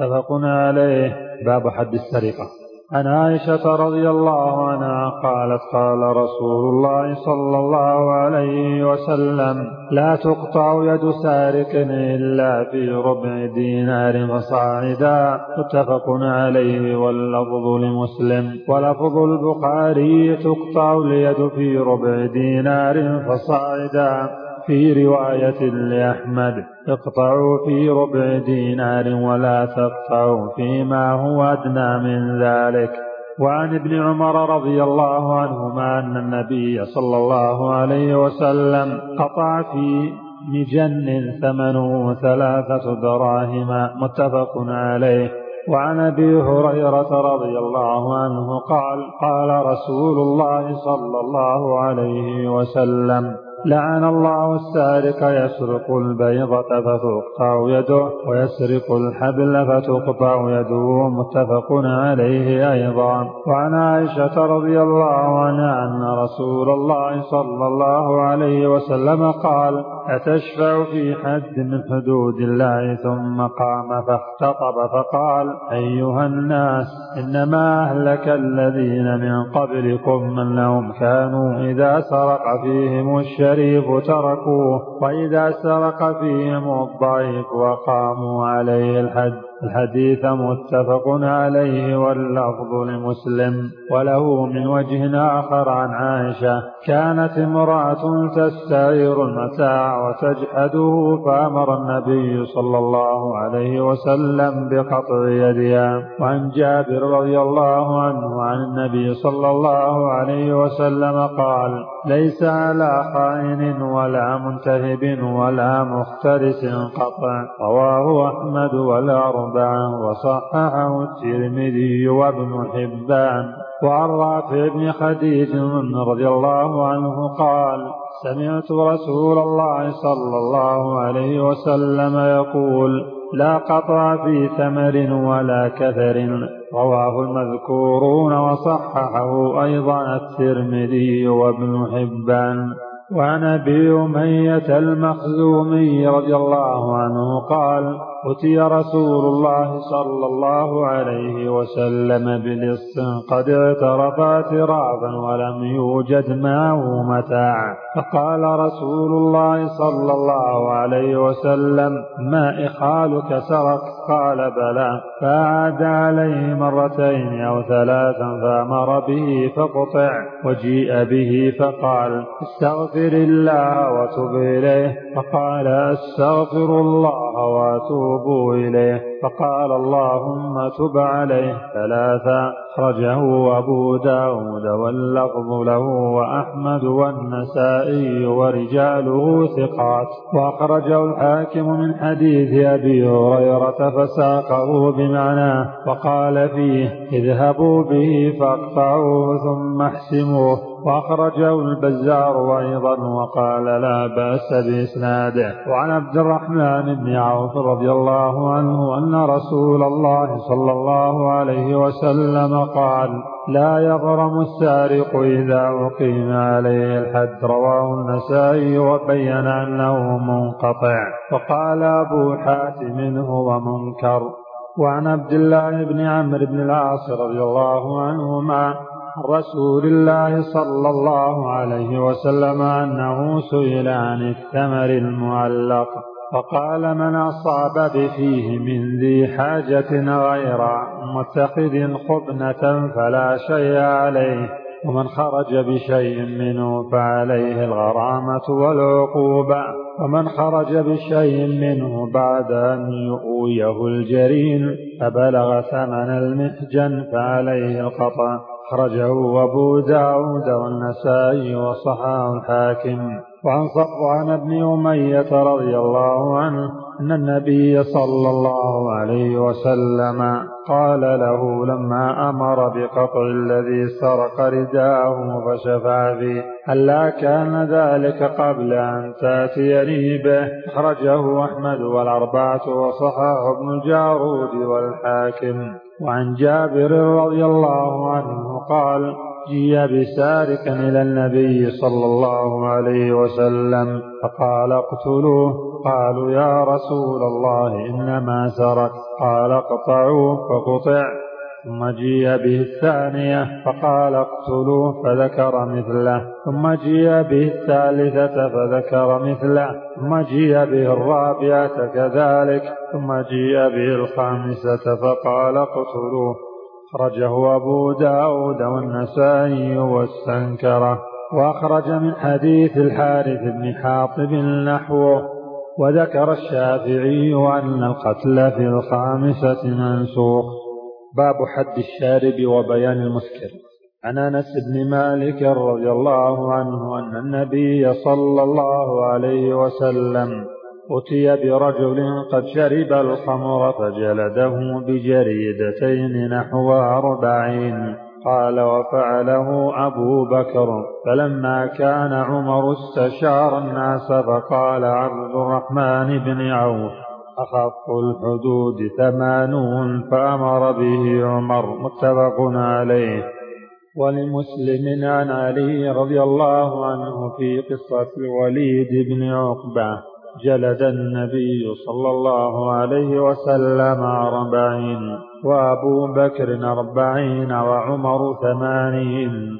متفق عليه. باب حد السرقة. عن عائشة رضي الله عنها قالت قال رسول الله صلى الله عليه وسلم لا تقطع يد سارق إلا في ربع دينار فصاعدا متفق عليه واللفظ لمسلم. ولفظ البخاري تقطع اليد في ربع دينار فصاعدا في رواية لأحمد. اقطعوا في ربع دينار ولا تقطعوا فيما هو أدنى من ذلك. وعن ابن عمر رضي الله عنهما أن النبي صلى الله عليه وسلم قطع في مجن ثمنه ثلاثة دراهم متفق عليه. وعن أبي هريرة رضي الله عنه قال قال رسول الله صلى الله عليه وسلم لعن الله السارق يسرق البيضة فتقطع يده ويسرق الحبل فتقطع يده متفق عليه أيضا. وعن عائشة رضي الله عنها أن رسول الله صلى الله عليه وسلم قال أتشفع في حد من حدود الله ثم قام فاختطب فقال أيها الناس إنما أهلك الذين من قبلكم أنهم كانوا إذا سرق فيهم الشريف تركوه وإذا سرق فيهم الضعيف وقاموا عليه الحد. الحديث متفق عليه واللفظ لمسلم وله من وجه آخر عن عائشة كانت امرأة تستعير المتاع وتجحده فأمر النبي صلى الله عليه وسلم بقطع يدها وعن جابر رضي الله عنه عن النبي صلى الله عليه وسلم قال ليس على خائن ولا منتهب ولا مختلس قطع رواه أحمد والأرض أربعة وصححه الترمذي وابن حبان. وعن رافع بن خديج رضي الله عنه قال سمعت رسول الله صلى الله عليه وسلم يقول لا قطع في ثمر ولا كثر. رواه المذكورون وصححه أيضا الترمذي وابن حبان. وعن أبي أمية المخزومي رضي الله عنه قال أتي رسول الله صلى الله عليه وسلم بلص قد اعترف اعترافا ولم يوجد معه متاع فقال رسول الله صلى الله عليه وسلم ما إخالك سرق قال بلى فأعاد عليه مرتين أو ثلاثا فأمر به فقطع وجيء به فقال استغفر الله وتب إليه فقال أستغفر الله وأتوب توبوا إليه. فقال اللهم تب عليه ثلاثا. أخرجه أبو داود واللفظ له وأحمد والنسائي ورجاله ثقات. وأخرجه الحاكم من حديث أبي هريرة فساقه بمعناه وقال فيه اذهبوا به فاقطعوه ثم احسموه وأخرجه البزار أيضا وقال لا بأس بإسناده. وعن عبد الرحمن بن عوف رضي الله عنه أن رسول الله صلى الله عليه وسلم قال لا يغرم السارق إذا أقيم عليه الحد. رواه النسائي وبين أنه منقطع. وقال أبو حاتم هو منكر وعن عبد الله بن عمرو بن العاص رضي الله عنهما رسول الله صلى الله عليه وسلم أنه سئل عن الثمر المعلق. فقال من أصاب بفيه من ذي حاجة غير متخذ خبنة فلا شيء عليه ومن خرج بشيء منه فعليه الغرامة والعقوبة. ومن خرج بشيء منه بعد أن يؤويه الجرين فبلغ ثمن المحجن فعليه القطع. أخرجه أبو داود والنسائي وصححه الحاكم. وعن صفوان بن أمية رضي الله عنه أن النبي صلى الله عليه وسلم قال له لما أمر بقطع الذي سرق رداءه فشفع فيه ألا كان ذلك قبل أن تأتيني به أخرجه أحمد والأربعة وصححه ابن الجارود والحاكم. وعن جابر رضي الله عنه قال جيء بسارق إلى النبي صلى الله عليه وسلم فقال اقتلوه. قالوا يا رسول الله إنما سرق. قال اقطعوه فقطع. ثم جيء به الثانية فقال اقتلوه فذكر مثله. ثم جيء به الثالثة فذكر مثله. ثم جيء به الرابعة كذلك ثم جيء به الخامسة فقال اقتلوه. أخرجه أبو داود والنسائي واستنكره وأخرج من حديث الحارث بن حاطب نحوه وذكر الشافعي أن القتل في الخامسة منسوخ. باب حد الشارب وبيان المسكر. عن أنس بن مالك رضي الله عنه أن النبي صلى الله عليه وسلم أتي برجل قد شرب الخمر فجلده بجريدتين نحو أربعين. قال وفعله أبو بكر. فلما كان عمر استشار الناس فقال عبد الرحمن بن عوف أخف الحدود ثمانون فأمر به عمر. متفق عليه. ولمسلم عن علي رضي الله عنه في قصة الوليد بن عقبة. جلد النبي صلى الله عليه وسلم أربعين وأبو بكر أربعين وعمر ثمانين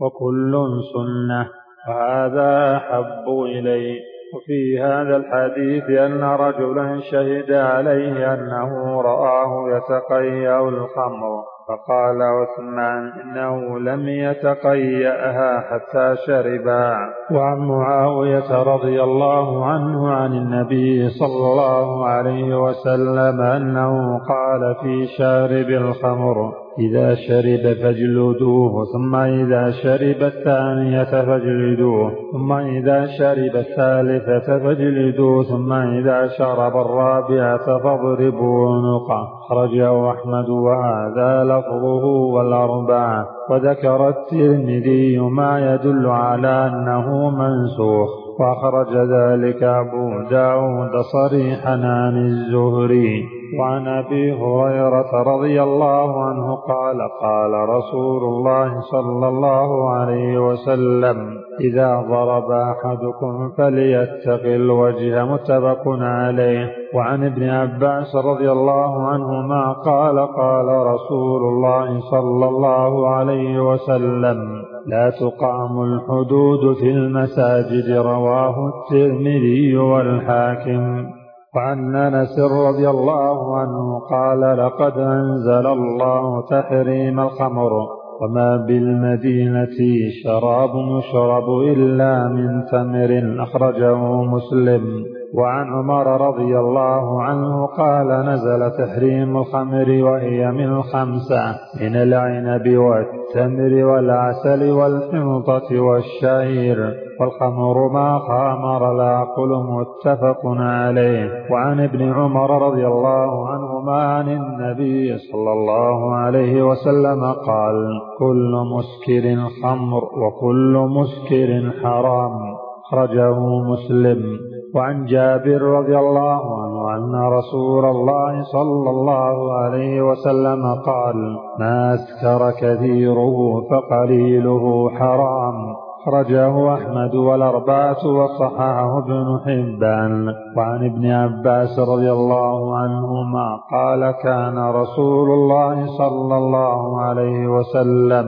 وكل سنة وهذا أحب إلي. وفي هذا الحديث أن رجلا شهد عليه أنه رآه يتقيأ الخمر فقال عثمان إنه لم يتقيأها حتى شربا. وعن معاوية رضي الله عنه عن النبي صلى الله عليه وسلم أنه قال في شارب الخمر إذا شرب فاجلدوه ثم إذا شرب الثانية فاجلدوه ثم إذا شرب الثالثة فاجلدوه ثم إذا شرب الرابعة فاضربوا عنقه أخرجه أحمد وهذا لفظه والأربعة. وذكر الترمذي ما يدل على أنه منسوخ. وأخرج ذلك أبو داود صريحا عن الزهري. وعن أبي هريرة رضي الله عنه قال قال رسول الله صلى الله عليه وسلم إذا ضرب أحدكم فليتق الوجه متفق عليه. وعن ابن عباس رضي الله عنهما قال قال رسول الله صلى الله عليه وسلم لا تقام الحدود في المساجد رواه الترمذي والحاكم. وعن أنس رضي الله عنه قال لقد أنزل الله تحريم الخمر وما بالمدينة شراب يشرب إلا من تمر أخرجه مسلم. وعن عمر رضي الله عنه قال نزل تحريم الخمر وهي من الخمسة من العنب والتمر والعسل والحنطة والشعير. والخمر ما خامر العقل متفق عليه. وعن ابن عمر رضي الله عنهما عن النبي صلى الله عليه وسلم قال كل مسكر خمر وكل مسكر حرام. أخرجه مسلم. وعن جابر رضي الله عنه أن رسول الله صلى الله عليه وسلم قال ما أسكر كثيره فقليله حرام. أخرجه أحمد والأربعة وصححه ابن حبان. وعن ابن عباس رضي الله عنهما قال كان رسول الله صلى الله عليه وسلم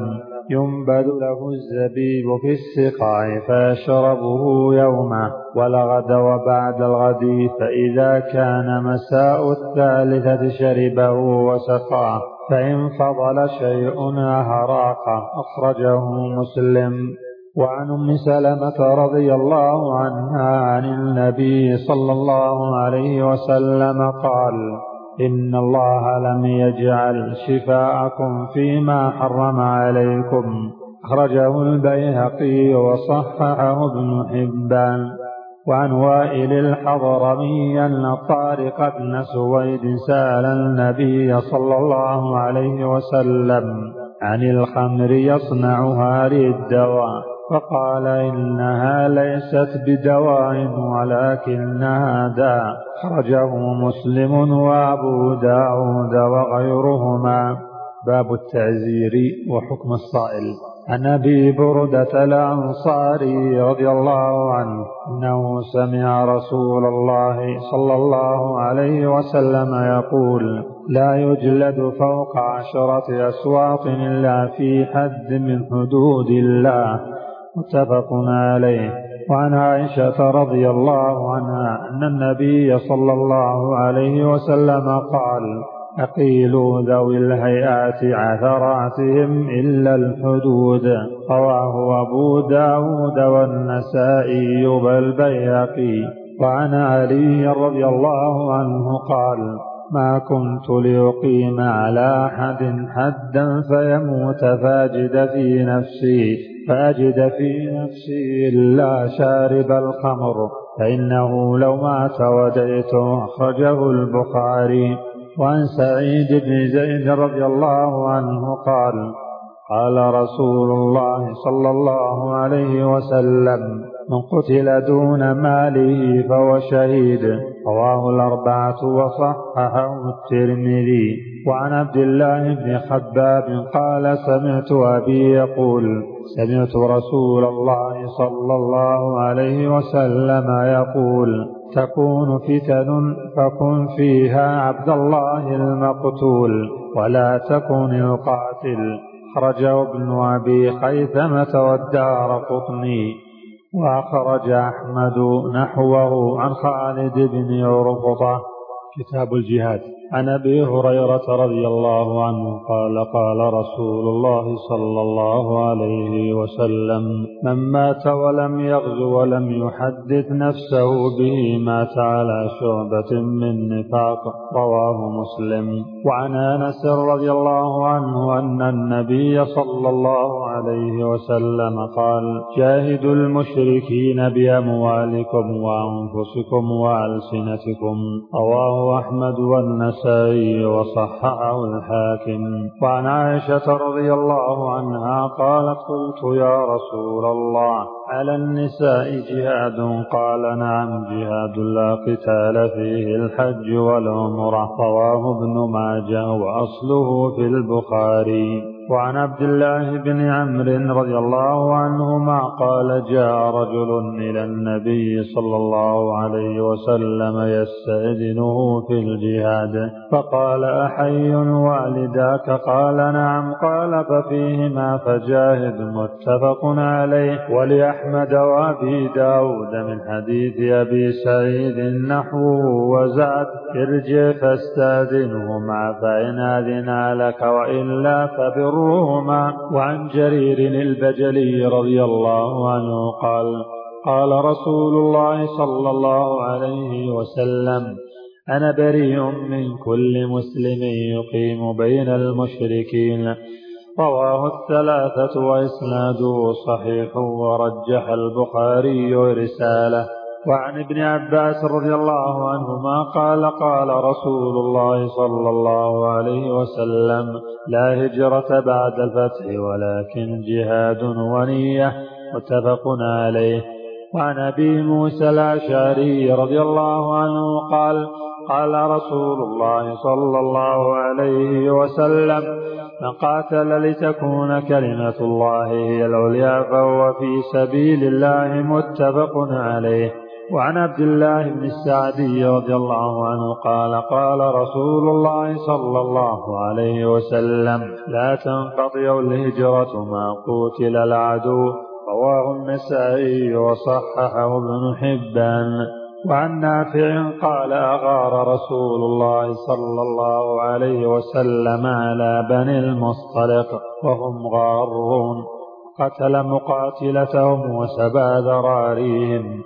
ينبذ له الزبيب في السقاء فيشربه يومه والغد وبعد الغد فإذا كان مساء الثالثة شربه وسقاه فإن فضل شيء أهراق أخرجه مسلم. وعن أم سلمة رضي الله عنها عن النبي صلى الله عليه وسلم قال إن الله لم يجعل شفاءكم فيما حرم عليكم. أخرجه البيهقي وصححه ابن حبان. وعن وائل الحضرمي أن طارق بن سويد سأل النبي صلى الله عليه وسلم عن الخمر يصنعها للدواء. فقال إنها ليست بدواء ولكنها داء خرجه مسلم وأبو داود وغيرهما. باب التعزير وحكم الصائل. عن أبي بردة الأنصاري رضي الله عنه أنه سمع رسول الله صلى الله عليه وسلم يقول لا يجلد فوق عشرة اسواط إلا في حد من حدود الله. متفق عليه. وعن عائشة رضي الله عنها أن النبي صلى الله عليه وسلم قال أقيلوا ذوي الهيئات عثراتهم إلا الحدود. رواه أبو داود والنسائي والبيهقي. وعن علي رضي الله عنه قال ما كنت لأقيم على أحد حدا فيموت فأجد في نفسي فأجد في نفسي إلا شارب الخمر. فإنه لو مات ودعته أخرجه البخاري. وعن سعيد بن زيد رضي الله عنه قال قال رسول الله صلى الله عليه وسلم من قتل دون ماله فهو شهيد. رواه الأربعة وصححه الترمذي. وعن عبد الله بن خباب قال سمعت أبي يقول سمعت رسول الله صلى الله عليه وسلم يقول تكون فتن فكن فيها عبد الله المقتول ولا تكن القاتل. أخرجه ابن أبي خيثمة والدار قطني. وأخرج أحمد نحوه عن خالد بن عرفطة كتاب الجهاد. عن أبي هريرة رضي الله عنه قال قال رسول الله صلى الله عليه وسلم من مات ولم يغزو ولم يحدث نفسه به مات على شعبة من نفاق. رواه مسلم. وعن أنس رضي الله عنه أن النبي صلى الله عليه وسلم قال جاهدوا المشركين بأموالكم وأنفسكم وألسنتكم. رواه أحمد والنسائي النسائي وصححه الحاكم. وعن عائشة رضي الله عنها قالت قلت يا رسول الله على النساء جهاد. قال نعم جهاد لا قتال فيه الحج والعمرة. رواه ابن ماجه وأصله في البخاري. وعن عبد الله بن عمرو رضي الله عنهما قال جاء رجل إلى النبي صلى الله عليه وسلم يستأذنه في الجهاد. فقال أحي والداك؟ قال نعم. قال ففيهما فجاهد متفق عليه. ولأحمد وأبي داود من حديث أبي سعيد نحوه وزاد ارجع فاستأذنهما فإن أذنا لك وإلا فبر ذكرهما وعن جرير البجلي رضي الله عنه قال قال رسول الله صلى الله عليه وسلم أنا بريء من كل مسلم يقيم بين المشركين. رواه الثلاثة وإسناده صحيح ورجح البخاري رسالة. وعن ابن عباس رضي الله عنهما قال قال رسول الله صلى الله عليه وسلم لا هجرة بعد الفتح ولكن جهاد ونية متفق عليه. وعن أبي موسى الأشعري رضي الله عنه قال قال رسول الله صلى الله عليه وسلم من قاتل لتكون كلمة الله هي العليا فهو في سبيل الله متفق عليه. وعن عبد الله بن السعدي رضي الله عنه قال قال رسول الله صلى الله عليه وسلم لا تنقطع الهجرة ما قتل العدو. رواه النسائي وصححه ابن حبان. وعن نافع قال أغار رسول الله صلى الله عليه وسلم على بني المصطلق وهم غارون. قتل مقاتلتهم وسبى ذراريهم.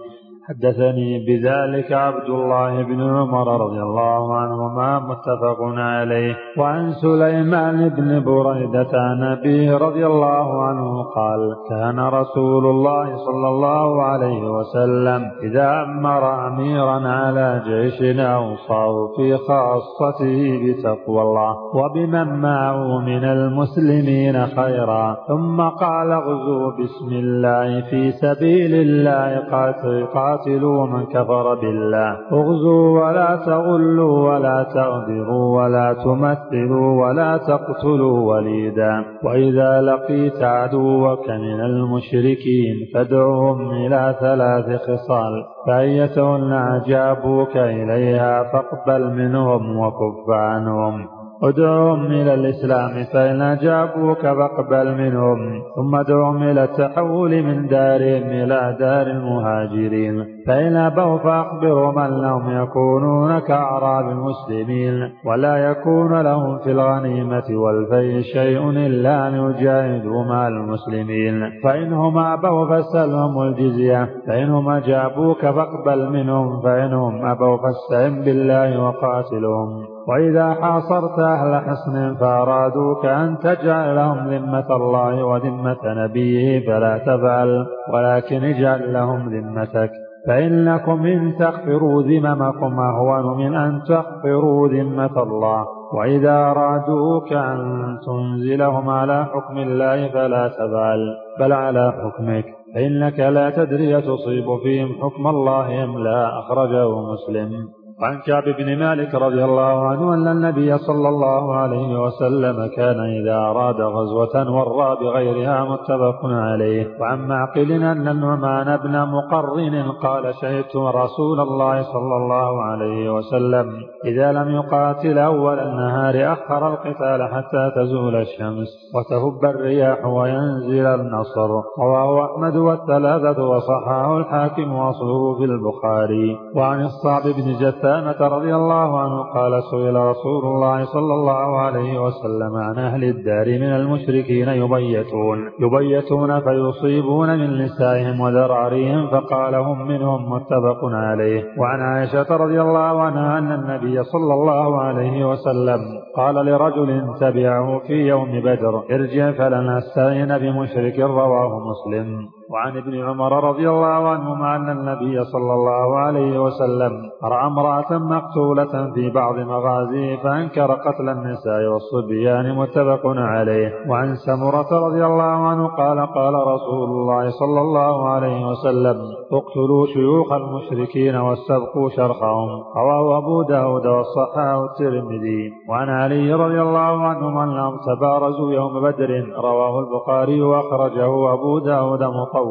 حدثني بذلك عبد الله بن عمر رضي الله عنهما متفق عليه. وعن سليمان بن بريدة عن أبيه رضي الله عنه قال كان رسول الله صلى الله عليه وسلم إذا أمر أميرا على جيش أوصاه في خاصته بتقوى الله وبمن معه من المسلمين خيرا. ثم قال اغزوا بسم الله في سبيل الله قاتل قاتلوا من كفر بالله. اغزوا ولا تغلوا ولا تغدروا ولا تمثلوا ولا تقتلوا وليدا. وإذا لقيت عدوك من المشركين فادعهم إلى ثلاث خصال. فأيتهن أجابوك إليها فاقبل منهم وكف عنهم. ادعوهم إلى الإسلام فإن أجابوك فاقبل منهم ثم ادعوهم إلى التحول من دارهم إلى دار المهاجرين. فإن أبوا فأخبرهم أنهم يكونون كأعراب المسلمين ولا يكون لهم في الغنيمة والفيء شيء إلا أن يجاهدوا مع المسلمين. فإنهم أبوا فاسألهم الجزية فإنهم أجابوك فاقبل منهم فإنهم أبوا فاستعن بالله وقاتلهم. وإذا حاصرت أهل حصن فأرادوك أن تجعل لهم ذمة الله وذمة نبيه فلا تفعل ولكن اجعل لهم ذمتك. فإنكم إن تغفروا ذممكم أهون من أن تغفروا ذمة الله. وإذا أرادوك أن تنزلهم على حكم الله فلا تفعل بل على حكمك. فإنك لا تدري تصيب فيهم حكم الله أم لا أخرجه مسلم. عن كعب بن مالك رضي الله عنه أن النبي صلى الله عليه وسلم كان إذا أراد غزوة ورى بغيرها متفق عليه. وعن معقل أن النعمان بن مقرن قال شهدت رسول الله صلى الله عليه وسلم. إذا لم يقاتل أول النهار أخر القتال حتى تزول الشمس وتهب الرياح وينزل النصر. رواه أحمد والثلاثة وصححه الحاكم وأصله في البخاري. وعن الصعب بن جث أسامة رضي الله عنه قال سئل رسول الله صلى الله عليه وسلم عن أهل الدار من المشركين يبيتون يبيتون فيصيبون من نسائهم وذراريهم فقال هم منهم متفق عليه. وعن عائشة رضي الله عنها أن النبي صلى الله عليه وسلم قال لرجل تبعه في يوم بدر ارجع فلنستعين بمشرك رواه مسلم. وعن ابن عمر رضي الله عنهما أن النبي صلى الله عليه وسلم رأى امرأة مقتولة في بعض مغازيه فأنكر قتل النساء والصبيان متفق عليه. وعن سمرة رضي الله عنه قال قال رسول الله صلى الله عليه وسلم اقتلوا شيوخ المشركين واستبقوا شرخهم رواه أبو داود والصحاح الترمذي. وعن علي رضي الله عنه أنهم تبارزوا يوم بدر. رواه البخاري وأخرجه أبو داود مطولا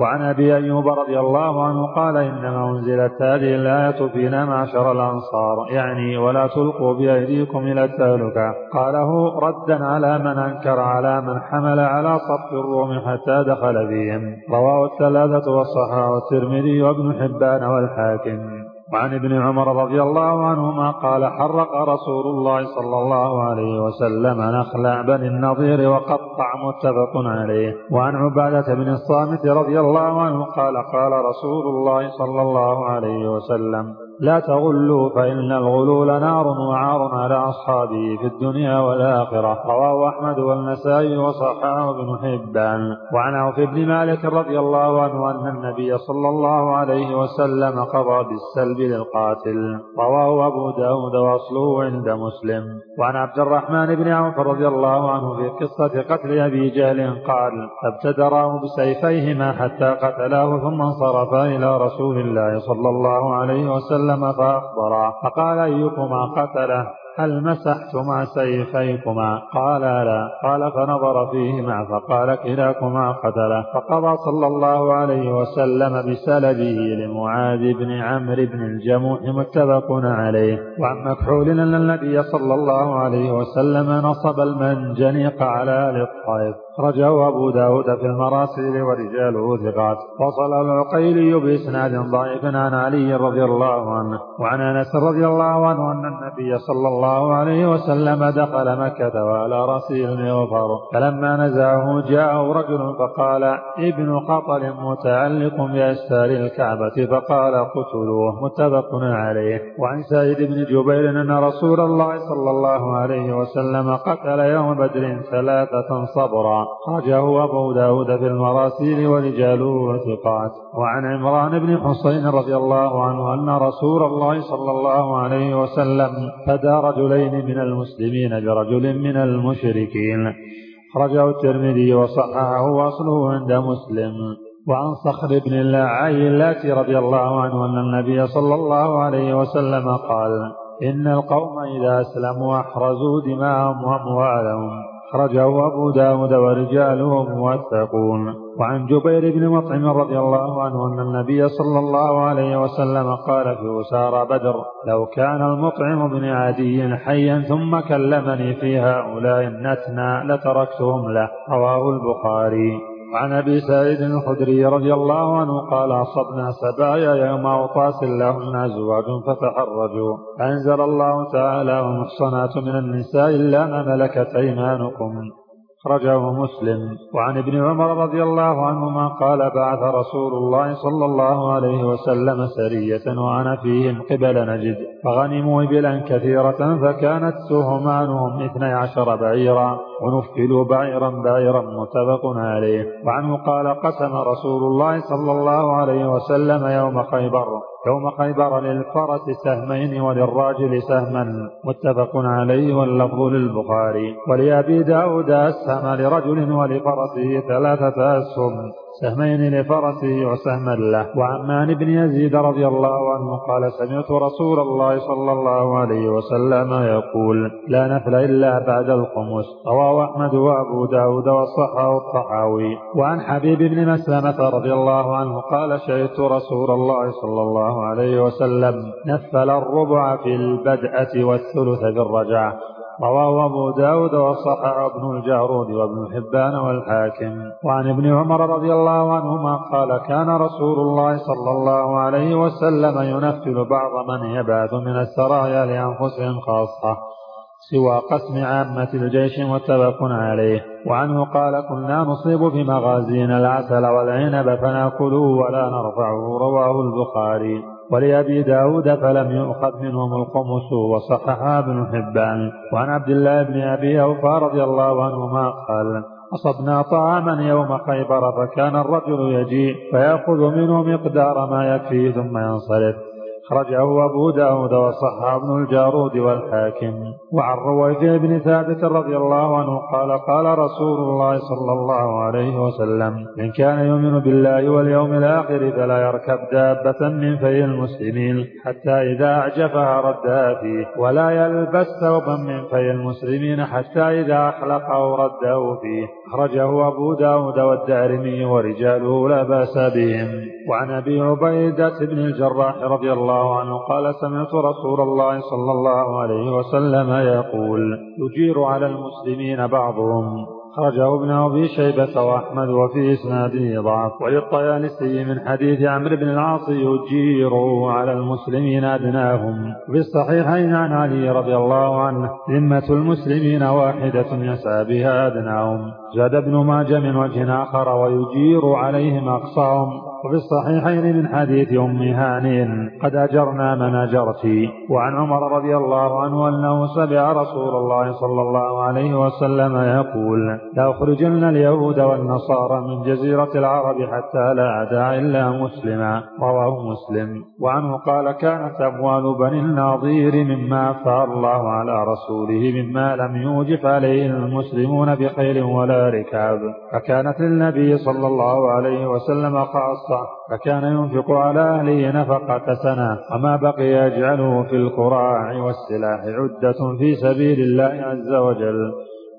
وعن أبي أيوب رضي الله عنه قال إنما أنزلت هذه الآية فينا معشر الأنصار. يعني ولا تلقوا بأيديكم إلى التهلكة. قاله ردا على من أنكر على من حمل على صف الروم حتى دخل فيهم رواه الثلاثة والصحاح والترمذي وابن حبان والحاكم. وعن ابن عمر رضي الله عنهما قال حرق رسول الله صلى الله عليه وسلم نخل بني النضير وقطع متفق عليه. وعن عبادة بن الصامت رضي الله عنه قال قال رسول الله صلى الله عليه وسلم لا تغلوا فإن الغلول نار وعار على أصحابه في الدنيا والآخرة. رواه أحمد والنسائي وصححه ابن حبان. وعن عوف بن مالك رضي الله عنه أن النبي صلى الله عليه وسلم قضى بالسلب للقاتل. رواه أبو داود وأصله عند مسلم. وعن عبد الرحمن بن عوف رضي الله عنه في قصة قتل أبي جهل قال فابتدراه بسيفيهما حتى قتلاه ثم انصرفا إلى رسول الله صلى الله عليه وسلم. وسلم فأخبره فقال أيكما قتله؟ هل مسحتما سيفيكما؟ قال لا. قال فنظر فيهما فقال كلاكما قتله. فقضى صلى الله عليه وسلم بسلبه لمعاذ بن عمرو بن الجموح متفق عليه. وعن مكحول أن النبي صلى الله عليه وسلم نصب المنجنيق على آل أخرجه أبو داود في المراسل ورجاله ثقات. وصل العقيلي بإسناد ضعيف عن علي رضي الله عنه وعن أنس رضي الله عنه أن النبي صلى الله عليه وسلم دخل مكة وعلى رأسه المغفر. فلما نزعه جاءه رجل فقال ابن خطل متعلق بأستار الكعبة فقال قتلوه متفق عليه. وعن سعيد بن جبير أن رسول الله صلى الله عليه وسلم قتل يوم بدر ثلاثة صبرا. أخرجه أبو داود في المراسيل ورجاله ثقات وعن عمران بن حسين رضي الله عنه أن رسول الله صلى الله عليه وسلم فدى رجلين من المسلمين برجل من المشركين. أخرجه الترمذي وصححه وأصله عند مسلم. وعن صخر بن العيلات رضي الله عنه أن النبي صلى الله عليه وسلم قال إن القوم إذا أسلموا أحرزوا دماءهم وأموالهم. أخرجه أبو داود ورجاله موثقون وعن جبير بن مطعم رضي الله عنه أن النبي صلى الله عليه وسلم قال في أسارى بدر لو كان المطعم بن عدي حيا ثم كلمني في هؤلاء النتنى لتركتهم له. رواه البخاري. عن أبي سعيد الخدري رضي الله عنه قال أصبنا سبايا يوم أوطاس لهن أزواج فتحرجوا. فانزل الله تعالى والمحصنات من النساء إلا ما ملكت أيمانكم. أخرجه مسلم. وعن ابن عمر رضي الله عنهما قال بعث رسول الله صلى الله عليه وسلم سرية وأنا فيهم قبل نجد. فغنموا إبلا كثيرة فكانت سهمانهم اثني عشر بعيرا ونفلوا بعيرا بعيرا متفق عليه. وعنه قال قسم رسول الله صلى الله عليه وسلم يوم خيبر. يوم خيبر للفرس سهمين وللراجل سهما متفق عليه واللفظ للبخاري. ولأبي داود أسهم لرجل ولفرسه ثلاثة أسهم. سهمين لفرسه وسهما له. وعمان بن يزيد رضي الله عنه قال سمعت رسول الله صلى الله عليه وسلم يقول لا نفل إلا بعد الخمس. رواه أحمد وأبو داود وصححه الطحاوي. وعن حبيب بن مسلمة رضي الله عنه قال شهدت رسول الله صلى الله عليه وسلم نفل الربع في البدءة والثلث في الرجعة. رواه أبو داود وصحح ابن الجارود وابن حبان والحاكم. وعن ابن عمر رضي الله عنهما قال كان رسول الله صلى الله عليه وسلم ينفل بعض من يبعث من السرايا لأنفسهم خاصة سوى قسم عامة الجيش متفق عليه. وعنه قال كنا نصيب في مغازينا العسل والعنب فناكله ولا نرفعه رواه البخاري. ولأبي داود فلم يؤخذ منهم الخمس وصححها ابن حبان. وعن عبد الله بن أبي أوفى رضي الله عنهما قال أصبنا طعاما يوم خيبر فكان الرجل يجيء فيأخذ منه مقدار ما يكفيه ثم ينصرف. أخرجه أبو داود وصح ابن الجارود والحاكم. وعن رويفع بن ثابت رضي الله عنه قال قال رسول الله صلى الله عليه وسلم من كان يؤمن بالله واليوم الآخر فلا يركب دابة من في المسلمين حتى إذا أعجفها ردها فيه ولا يلبس ثوبا من في المسلمين حتى إذا أحلقه رده فيه. أخرجه أبو داود والدارمي ورجاله لا بأس بهم. وعن أبي عبيدة بن الجراح رضي الله عنه قال سمعت رسول الله صلى الله عليه وسلم يقول يجير على المسلمين بعضهم. خرجه ابن أبي شيبة وأحمد وفي إسناده ضعف. وللطيالسي من حديث عمرو بن العاص يجير على المسلمين أدناهم. في الصحيحين عن علي رضي الله عنه ذمة المسلمين واحدة يسعى بها أدناهم. زاد ابن ماجه من وجه آخر ويجير عليهم أقصاهم. وفي الصحيحين من حديث أم هانئ قد أجرنا من أجرت وعن عمر رضي الله عنه أنه سمع رسول الله صلى الله عليه وسلم يقول لأخرجن اليهود والنصارى من جزيرة العرب حتى لا أدع إلا مسلما رواه مسلم. وعنه قال كانت أموال بني الناظير مما أفاء الله على رسوله مما لم يوجف عليه المسلمون بخيل ولا ركاب فكانت للنبي صلى الله عليه وسلم خاصة فكان ينفق على أهله نفقة سنة وما بقي يجعله في الكراع والسلاح عدة في سبيل الله عز وجل.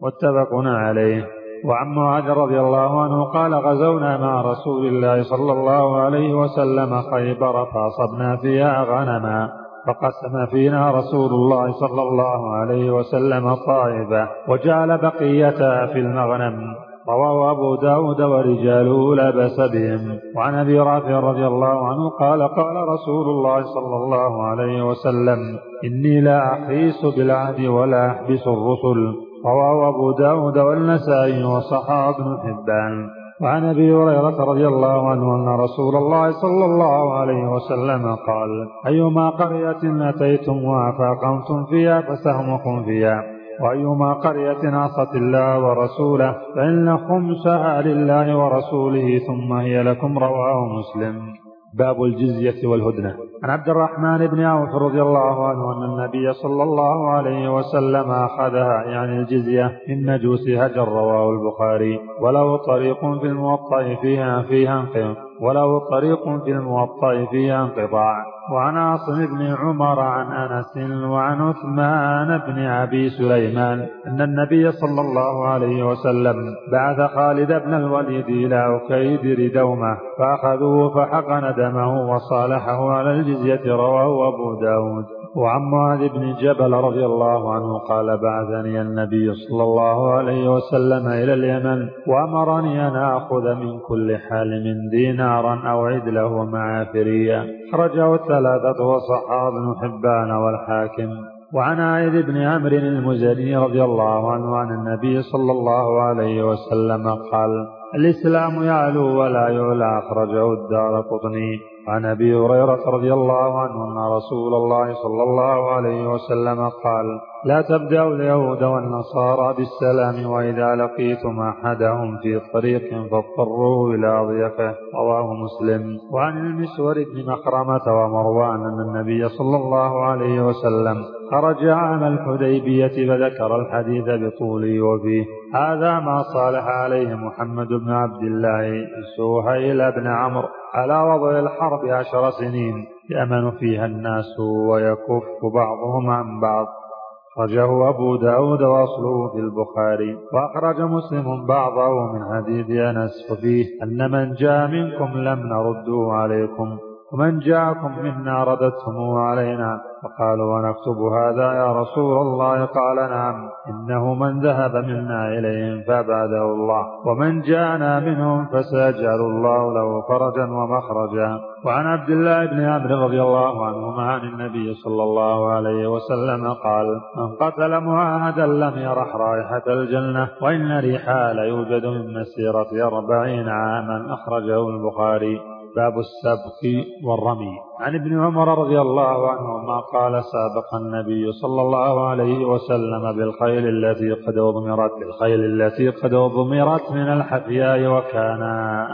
متفق عليه. وعن معاذ رضي الله عنه قال غزونا مع رسول الله صلى الله عليه وسلم خيبر فأصبنا فيها غنما فقسم فينا رسول الله صلى الله عليه وسلم طائفة وجعل بقيتها في المغنم. رواه أبو داود ورجاله لا بأس بهم. وعن أبي رافع رضي الله عنه قال قال رسول الله صلى الله عليه وسلم إني لا أحيس بالعهد ولا أحبس الرسل. رواه أبو داود والنسائي وصححه ابن حبان. وعن أبي هريرة رضي الله عنه أن رسول الله صلى الله عليه وسلم قال أيما قرية اتيتموها فاقمتم فيها فسهمكم فيها. وأيما قرية عصت الله ورسوله فإن خمسها لله ورسوله ثم هي لكم رواه مسلم. باب الجزية والهدنة. عن عبد الرحمن بن عوف رضي الله عنه أن النبي صلى الله عليه وسلم أخذها يعني الجزية من مجوس هجر رواه البخاري. وله طريق في الموطأ فيها فيها انقطاع وله طريق في الموطأ فيها انقطاع وعن عاصم بن عمر عن أنس وعن عثمان بن أبي سليمان أن النبي صلى الله عليه وسلم بعث خالد بن الوليد إلى أكيدر دومة فأخذوه فحقن دمه وصالحه على الجزية رواه أبو داود. وعن معاذ بن جبل رضي الله عنه قال بعثني النبي صلى الله عليه وسلم إلى اليمن وأمرني أن آخذ من كل حال دينارا أو عدله معافريا خرجه الثلاثة وصحاب بن حبان والحاكم. وعن عائذ بن عمرو المزني رضي الله عنه عن النبي صلى الله عليه وسلم قال الإسلام يعلو ولا يعلى أخرجه الدار قطني. عن أبي هريرة رضي الله عنه أن رسول الله صلى الله عليه وسلم قال لا تبدأوا اليهود والنصارى بالسلام وإذا لقيتم أحدهم في طريق فاضطروه إلى ضيفه. رواه مسلم. وعن المسور بن مخرمة ومروان أن النبي صلى الله عليه وسلم خرج عام الحديبية فذكر الحديث بطوله وفيه. هذا ما صالح عليه محمد بن عبد الله سهيل بن عمرو على وضع الحرب عشر سنين. يأمن فيها الناس ويكف بعضهم عن بعض. أخرجه أبو داود وأصله في البخاري. وأخرج مسلم بعضه من حديث أنس وفيه أن من جاء منكم لم نرده عليكم. ومن جاءكم منا رددتم علينا فقالوا ونكتب هذا يا رسول الله قال نعم إنه من ذهب منا إليهم فأبعده الله ومن جاءنا منهم فسيجعل الله له فرجا ومخرجا وعن عبد الله بن عمرو رضي الله عنهما عن النبي صلى الله عليه وسلم قال من قتل معاهدا لم يرح رائحة الجنة وإن ريحها ليوجد من مسيرة أربعين عاما أخرجه البخاري باب السبق والرمي. عن ابن عمر رضي الله عنهما قال سابق النبي صلى الله عليه وسلم بالخيل التي قد أضمرت بالخيل التي قد أضمرت من الحفياء وكان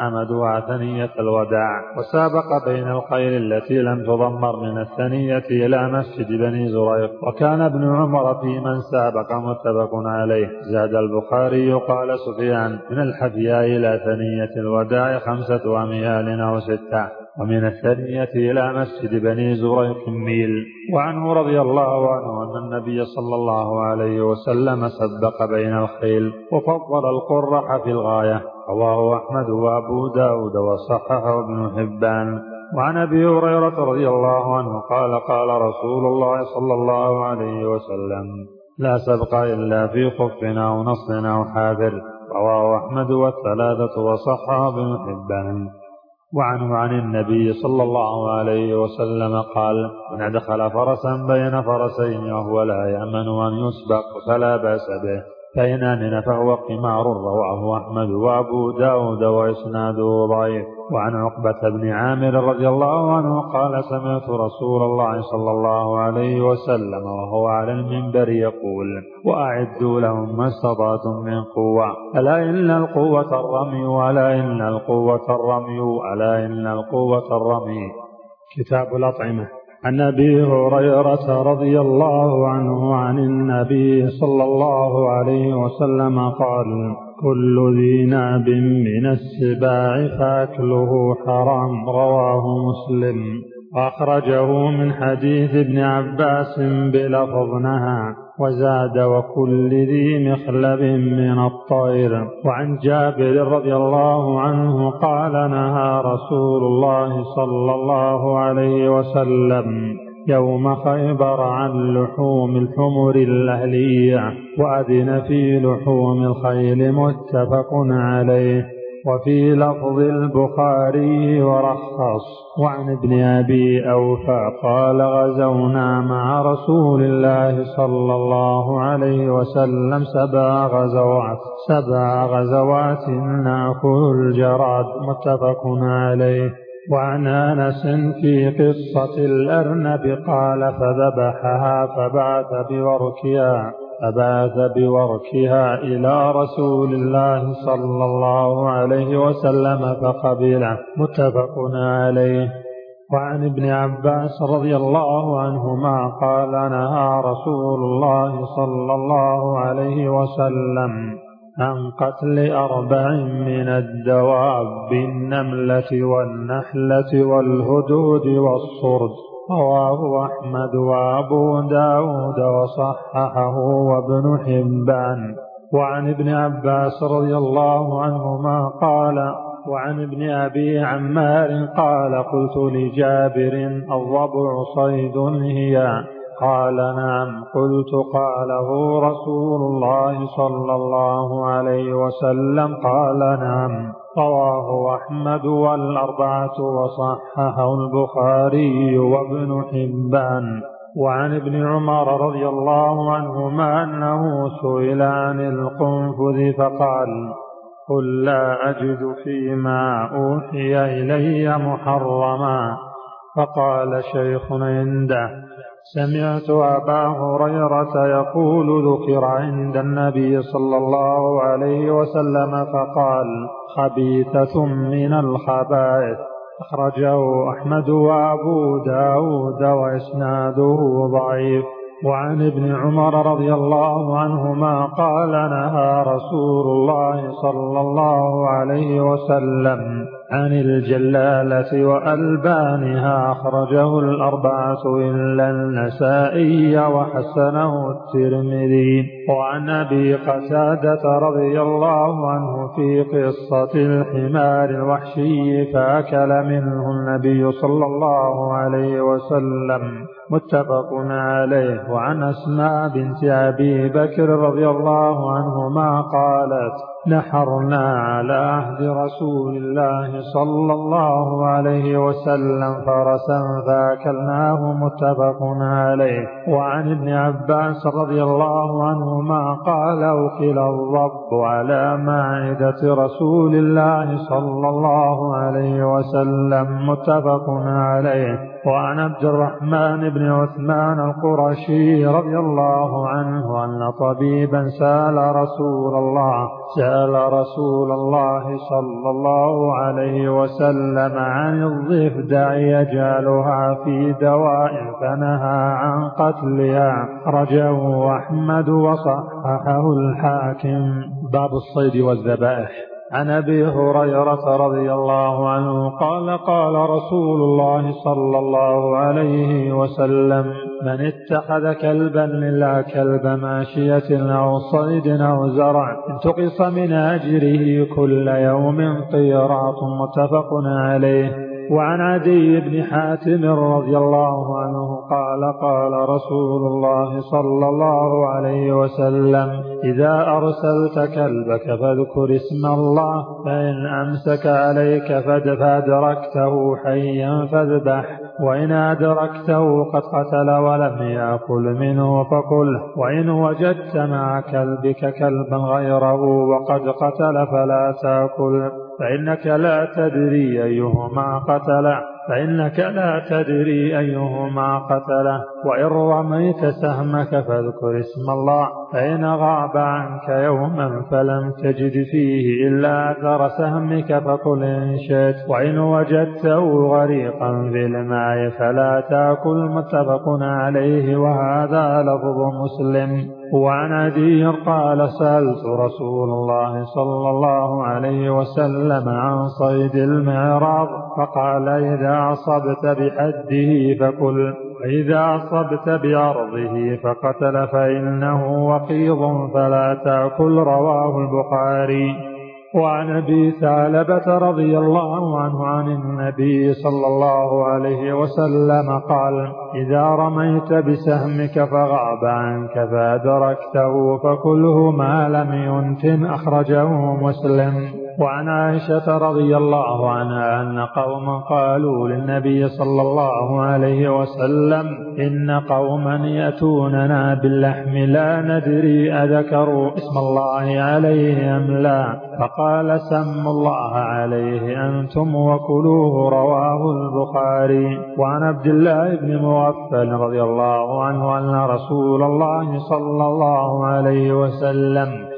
أمدها ثنية الوداع. وسابق بين الخيل التي لم تضمر من الثنية إلى مسجد بني زريق. وكان ابن عمر في من سابق متفق عليه. زاد البخاري قال سفيان من الحفياء إلى ثنية الوداع خمسة أميال أو ستة. ومن الثانية إلى مسجد بني زريق ميل وعنه رضي الله عنه أن النبي صلى الله عليه وسلم سبق بين الخيل وفضل القرح في الغاية. رواه أحمد وأبو داود وصححه ابن حبان. وعن أبي هريرة رضي الله عنه قال قال رسول الله صلى الله عليه وسلم لا سبق إلا في خف أو نصر أو حافر رواه أحمد والثلاثة وصححه ابن حبان. وعنه عن النبي صلى الله عليه وسلم قال من أدخل فرسا بين فرسين وهو لا يأمن أن يسبق فلا بأس به. فإن أمن فهو قمار رواه أحمد وأبو داود وإسناده ضعيف. وعن عقبة بن عامر رضي الله عنه قال سمعت رسول الله صلى الله عليه وسلم وهو على المنبر يقول وأعدوا لهم ما استطعتم من قوة. ألا إن القوة الرمي ألا إن القوة الرمي ألا إن القوة الرمي. كتاب الأطعمة. عن أبي هريرة رضي الله عنه عن النبي صلى الله عليه وسلم قال كل ذي ناب من السباع فأكله حرام. رواه مسلم. وأخرجه من حديث ابن عباس بلفظ نهى وزاد وكل ذي مخلب من الطير. وعن جابر رضي الله عنه قال نهى رسول الله صلى الله عليه وسلم يوم خيبر عن لحوم الحمر الأهلية وأذن في لحوم الخيل متفق عليه. وفي لفظ البخاري ورخص وعن ابن أبي أوفى قال غزونا مع رسول الله صلى الله عليه وسلم سبع غزوات سبع غزوات نأكل الجراد متفق عليه. وعن أنس في قصة الأرنب قال فذبحها فبعث بوركها فبعث بوركها إلى رسول الله صلى الله عليه وسلم فقبله. متفق عليه. وعن ابن عباس رضي الله عنهما قال نهى رسول الله صلى الله عليه وسلم عن قتل أربع من الدواب النملة والنحلة والهدود والصرد. رواه أحمد وأبو داود وصححه وابن حبان. وعن ابن عباس رضي الله عنهما قال وعن ابن أبي عمار قال قلت لجابر الضبع صيد هي. قال نعم. قلت قاله رسول الله صلى الله عليه وسلم. قال نعم. رواه أحمد والأربعة وصححه البخاري وابن حبان. وعن ابن عمر رضي الله عنهما أنه سئل عن القنفذ فقال قل لا أجد فيما أوحي إلي محرما. فقال شيخ عنده سمعت أبا هريرة يقول ذكر عند النبي صلى الله عليه وسلم فقال خبيثة من الخبائث أخرجه أحمد وأبو داود وإسناده ضعيف. وعن ابن عمر رضي الله عنهما قال نهى رسول الله صلى الله عليه وسلم عن الجلالة وألبانها أخرجه الأربعة إلا النسائي وحسنه الترمذي. وعن أبي قتادة رضي الله عنه في قصة الحمار الوحشي فأكل منه النبي صلى الله عليه وسلم. متفق عليه. وعن أسماء بنت أبي بكر رضي الله عنهما قالت نحرنا على عهد رسول الله صلى الله عليه وسلم فرسا فأكلناه متفق عليه. وعن ابن عباس رضي الله عنهما قال أكل الضب على مائدة رسول الله صلى الله عليه وسلم متفق عليه. وعن عبد الرحمن بن عثمان القرشي رضي الله عنه أن طبيبا سأل رسول الله سأل رسول الله صلى الله عليه وسلم عن الضفدع يجعلها في دواء فنهى عن قتلها. رجه أحمد وصححه الحاكم. باب الصيد والذبائح. عن أبي هريرة رضي الله عنه قال قال رسول الله صلى الله عليه وسلم من اتخذ كلبا إلا كلب ماشية أو صيد أو زرع انتقص من أجره كل يوم قيراط متفق عليه. وعن عدي بن حاتم رضي الله عنه قال قال رسول الله صلى الله عليه وسلم إذا أرسلت كلبك فاذكر اسم الله فإن أمسك عليك فأدركته حيا فاذبح وإن أدركته قد قتل ولم يأكل منه فكله وإن وجدت مع كلبك كلبا غيره وقد قتل فلا تأكل. فإنك لا تدري أيهما قتل فإنك لا تدري أيهما قتله. وإن رميت سهمك فاذكر اسم الله فإن غاب عنك يوما فلم تجد فيه إلا أثر سهمك فقل إن شئت وإن وجدته غريقا في الماء فلا تأكل متفق عليه وهذا لفظ مسلم. وعن عدي قال سألت رسول الله صلى الله عليه وسلم عن صيد المعراض فقال إذا أصبت بحده فكل. وإذا أصبت بأرضه فقتل فإنه وقيض فلا تأكل رواه البخاري. وعن أبي ثعلبه رضي الله عنه عن النبي صلى الله عليه وسلم قال إذا رميت بسهمك فغاب عنك فأدركته فكله ما لم ينتن أخرجه مسلم. وعن عائشة رضي الله عنها أن قوما قالوا للنبي صلى الله عليه وسلم إن قوما يأتوننا باللحم لا ندري أذكروا اسم الله عليه أم لا. فقال سموا الله عليه أنتم وكلوه رواه البخاري. وعن عبد الله بن مغفل رضي الله عنه أن رسول الله صلى الله عليه وسلم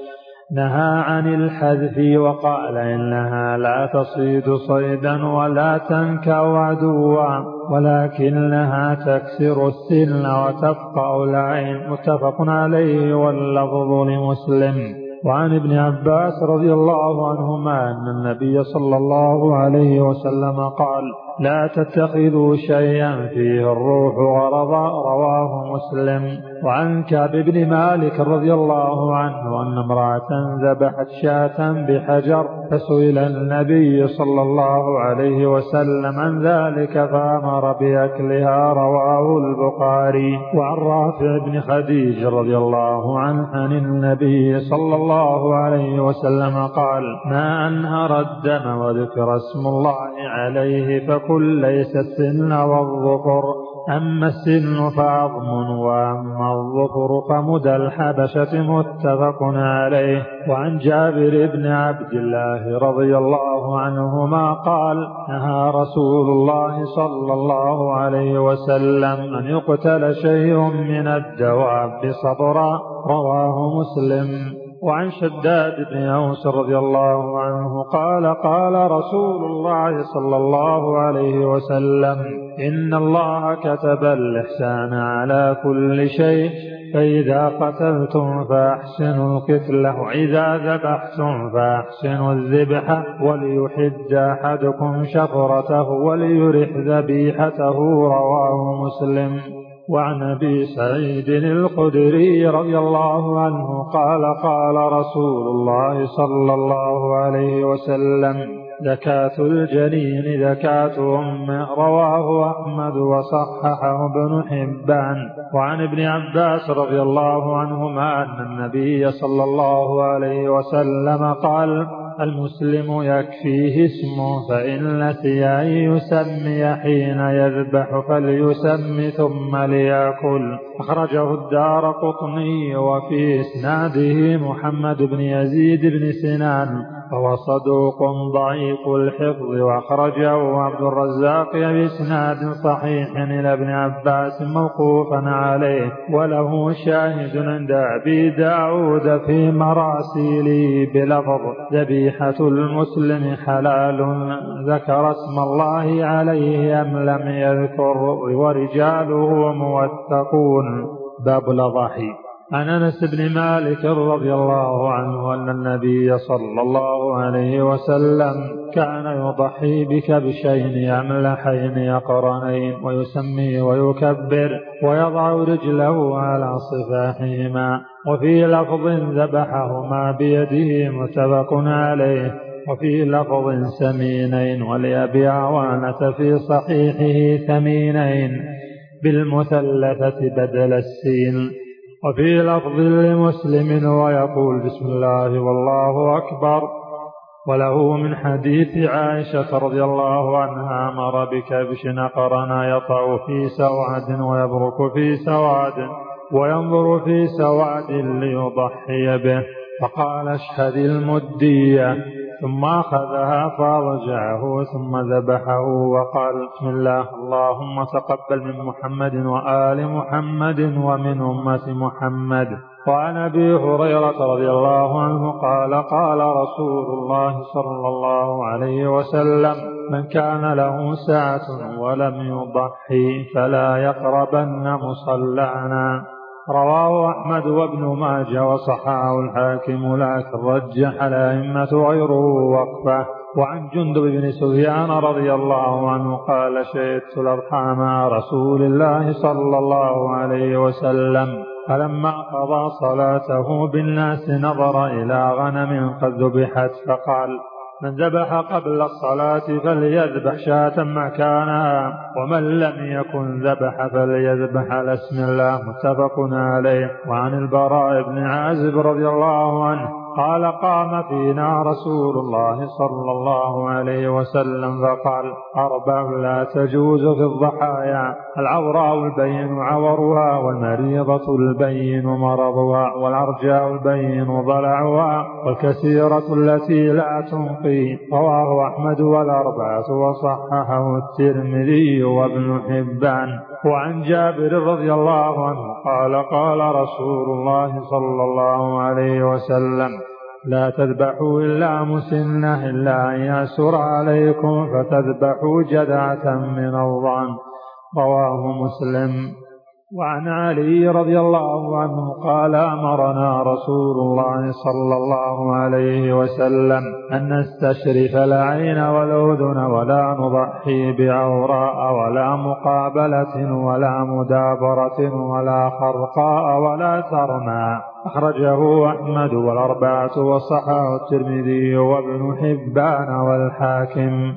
نهى عن الحذف وقال إنها لا تصيد صيدا ولا تنكأ عدوا ولكنها تكسر السن وتفقع العين. متفق عليه واللفظ لمسلم. وعن ابن عباس رضي الله عنهما أن النبي صلى الله عليه وسلم قال لا تتخذوا شيئا فيه الروح غرضا رواه مسلم. وعن كعب بن مالك رضي الله عنه أن امرأة ذبحت شاة بحجر فسئل النبي صلى الله عليه وسلم عن ذلك فأمر بأكلها رواه البخاري. وعن رافع بن خديج رضي الله عنه عن النبي صلى الله عليه وسلم قال ما أنهر الدم وذكر اسم الله عليه فكل ليس السن والظفر. أما السن فعظم وأما الظفر فمدى الحبشة متفق عليه. وعن جابر بن عبد الله رضي الله عنهما قال نهى رسول الله صلى الله عليه وسلم أن يقتل شيء من الدواب صبرا رواه مسلم. وعن شداد بن أوس رضي الله عنه قال قال رسول الله صلى الله عليه وسلم إن الله كتب الإحسان على كل شيء فإذا قتلتم فأحسنوا القتل وإذا ذبحتم فأحسنوا الذبح وليحد أحدكم شفرته وليرح ذبيحته رواه مسلم. وعن أبي سعيد الخدري رضي الله عنه قال قال رسول الله صلى الله عليه وسلم زكاة الجنين زكاة أمه رواه أحمد وصححه ابن حبان. وعن ابن عباس رضي الله عنهما أن النبي صلى الله عليه وسلم قال المسلم يكفيه اسمه فإن نسي أن يسمي حين يذبح فليسم ثم ليأكل. أخرجه الدار قطني وفي إسناده محمد بن يزيد بن سنان. وهو صدوق ضعيف الحفظ وأخرجه عبد الرزاق بإسناد صحيح إلى ابن عباس موقوفا عليه وله شاهد عند أبي داود في مراسيله بلفظ ذبيحة المسلم حلال ذكر اسم الله عليه أم لم يذكر ورجاله موثقون. باب الأضاحي عن أنس بن مالك رضي الله عنه أن النبي صلى الله عليه وسلم كان يضحي بكبشين أملحين يقرنين ويسمي ويكبر ويضع رجله على صفاحهما وفي لفظ ذبحهما بيده متفق عليه وفي لفظ سمينين ولأبي عوانة في صحيحه ثمينين بالمثلثة بدل السين وفي لفظ لمسلم ويقول بسم الله والله أكبر. وله من حديث عائشة رضي الله عنها أمر بكبش نقرنا يطع في سواد ويبرك في سواد وينظر في سواد ليضحي به. فقال اشهد المدية. ثم أخذها فأضجعه ثم ذبحه وقال بسم الله اللهم تقبل من محمد وآل محمد ومن أمة محمد. وعن أبي هريرة رضي الله عنه قال قال رسول الله صلى الله عليه وسلم من كان له سعه ولم يضحي فلا يقربن مصلانا. رواه أحمد وابن ماجه وصححه الحاكم لكن رجح الأئمة غيره وقفه. وعن جندب بن سفيان رضي الله عنه قال شهدت الأضحى مع رسول الله صلى الله عليه وسلم. فلما قضى صلاته بالناس نظر إلى غنم قد ذبحت فقال من ذبح قبل الصلاة فليذبح شاة مكانها ومن لم يكن ذبح فليذبح على اسم الله متفق عليه. وعن البراء بن عازب رضي الله عنه قال قام فينا رسول الله صلى الله عليه وسلم فقال أربع لا تجوز في الضحايا العوراء البين عورها والمريضة البين مرضها والعرجاء البين ضلعها والكثيرة التي لا تنقي. رواه أحمد والأربعة وصححه الترمذي وابن حبان. وعن جابر رضي الله عنه قال قال رسول الله صلى الله عليه وسلم لا تذبحوا إلا مسنة إلا أن يأسر عليكم فتذبحوا جدعة من الظن. رواه مسلم. وعن علي رضي الله عنه قال أمرنا رسول الله صلى الله عليه وسلم أن نستشرف العين والأذن ولا نضحي بعوراء ولا مقابلة ولا مدابرة ولا خرقاء ولا ترنى أخرجه أحمد والأربعة وصححه الترمذي وابن حبان والحاكم.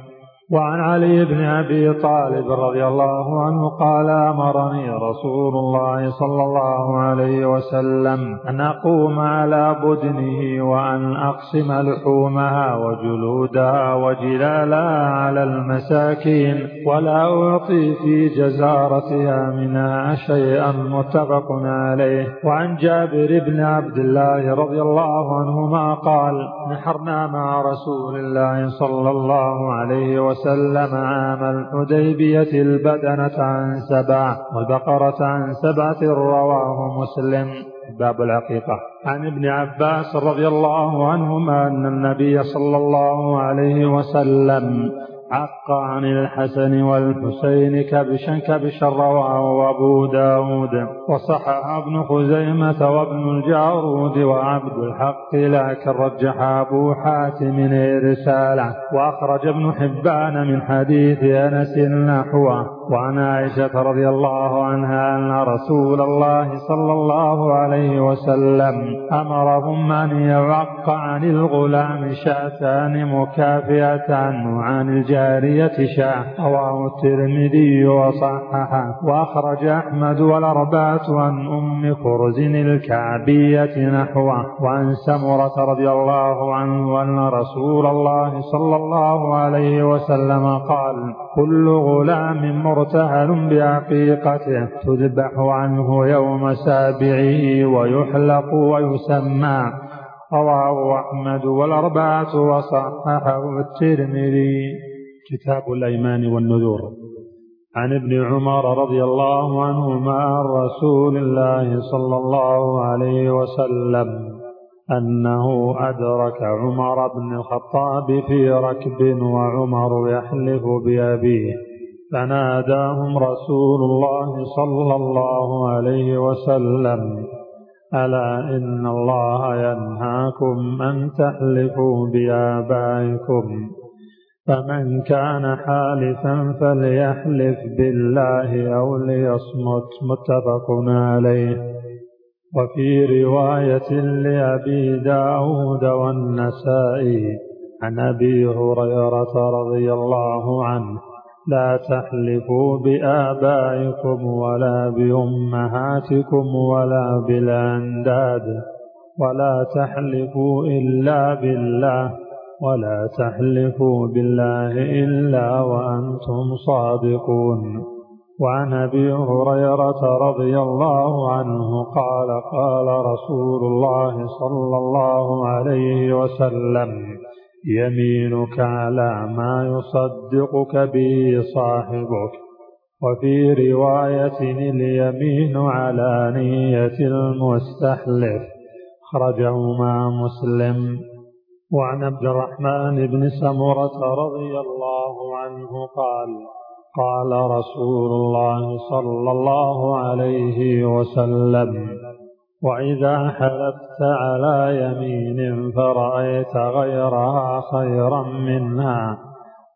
وعن علي بن أبي طالب رضي الله عنه قال أمرني رسول الله صلى الله عليه وسلم أن أقوم على بدنه وأن أقسم لحومها وجلودها وجلالها على المساكين ولا أعطي في جزارتها منها شيئا متفق عليه. وعن جابر بن عبد الله رضي الله عنهما قال نحرنا مع رسول الله صلى الله عليه وسلم وسلم عام الحديبية البدنة عن سبع والبقرة عن سبعة رواه مسلم. باب العقيقة. عن ابن عباس رضي الله عنهما أن النبي صلى الله عليه وسلم عق عن الحسن والحسين كبشا كبشا رواه أبو داود. وصحح ابن خزيمة وابن الجارود وعبد الحق لكن رجح أبو حاتم رسالة. وأخرج ابن حبان من حديث أنس نحوه. وعن عائشة رضي الله عنها أن رسول الله صلى الله عليه وسلم أمرهم أن يعق عن الغلام شاتان مكافئتان وعن الجارية شاة رواه الترمذي وصححه. وأخرج أحمد والأربعة عن أم كرز الكعبية نحوه. وعن سمرة رضي الله عنه أن رسول الله صلى الله عليه وسلم قال كل غلام مرتهن بعقيقته تذبح عنه يوم سابعه ويحلق ويسمى. رواه أحمد والأربعة وصححه الترمذي. كتاب الأيمان والنذور. عن ابن عمر رضي الله عنهما عن رسول الله صلى الله عليه وسلم أنه أدرك عمر بن الخطاب في ركب وعمر يحلف بأبيه. فناداهم رسول الله صلى الله عليه وسلم ألا إن الله ينهاكم أن تحلفوا بآبائكم؟ فمن كان حالفا فليحلف بالله أو ليصمت. متفق عليه. وفي رواية لأبي داود والنسائي عن أبي هريرة رضي الله عنه لا تحلفوا بآبائكم ولا بأمهاتكم ولا بالأنداد ولا تحلفوا إلا بالله ولا تحلفوا بالله إلا وأنتم صادقون. وعن أبي هريرة رضي الله عنه قال قال رسول الله صلى الله عليه وسلم يمينك على ما يصدقك به صاحبك وفي رواية اليمين على نية المستحلف خرجه مع مسلم. وعن عبد الرحمن بن سمرة رضي الله عنه قال قال رسول الله صلى الله عليه وسلم وإذا حلفت على يمين فرأيت غيرها خيرا منها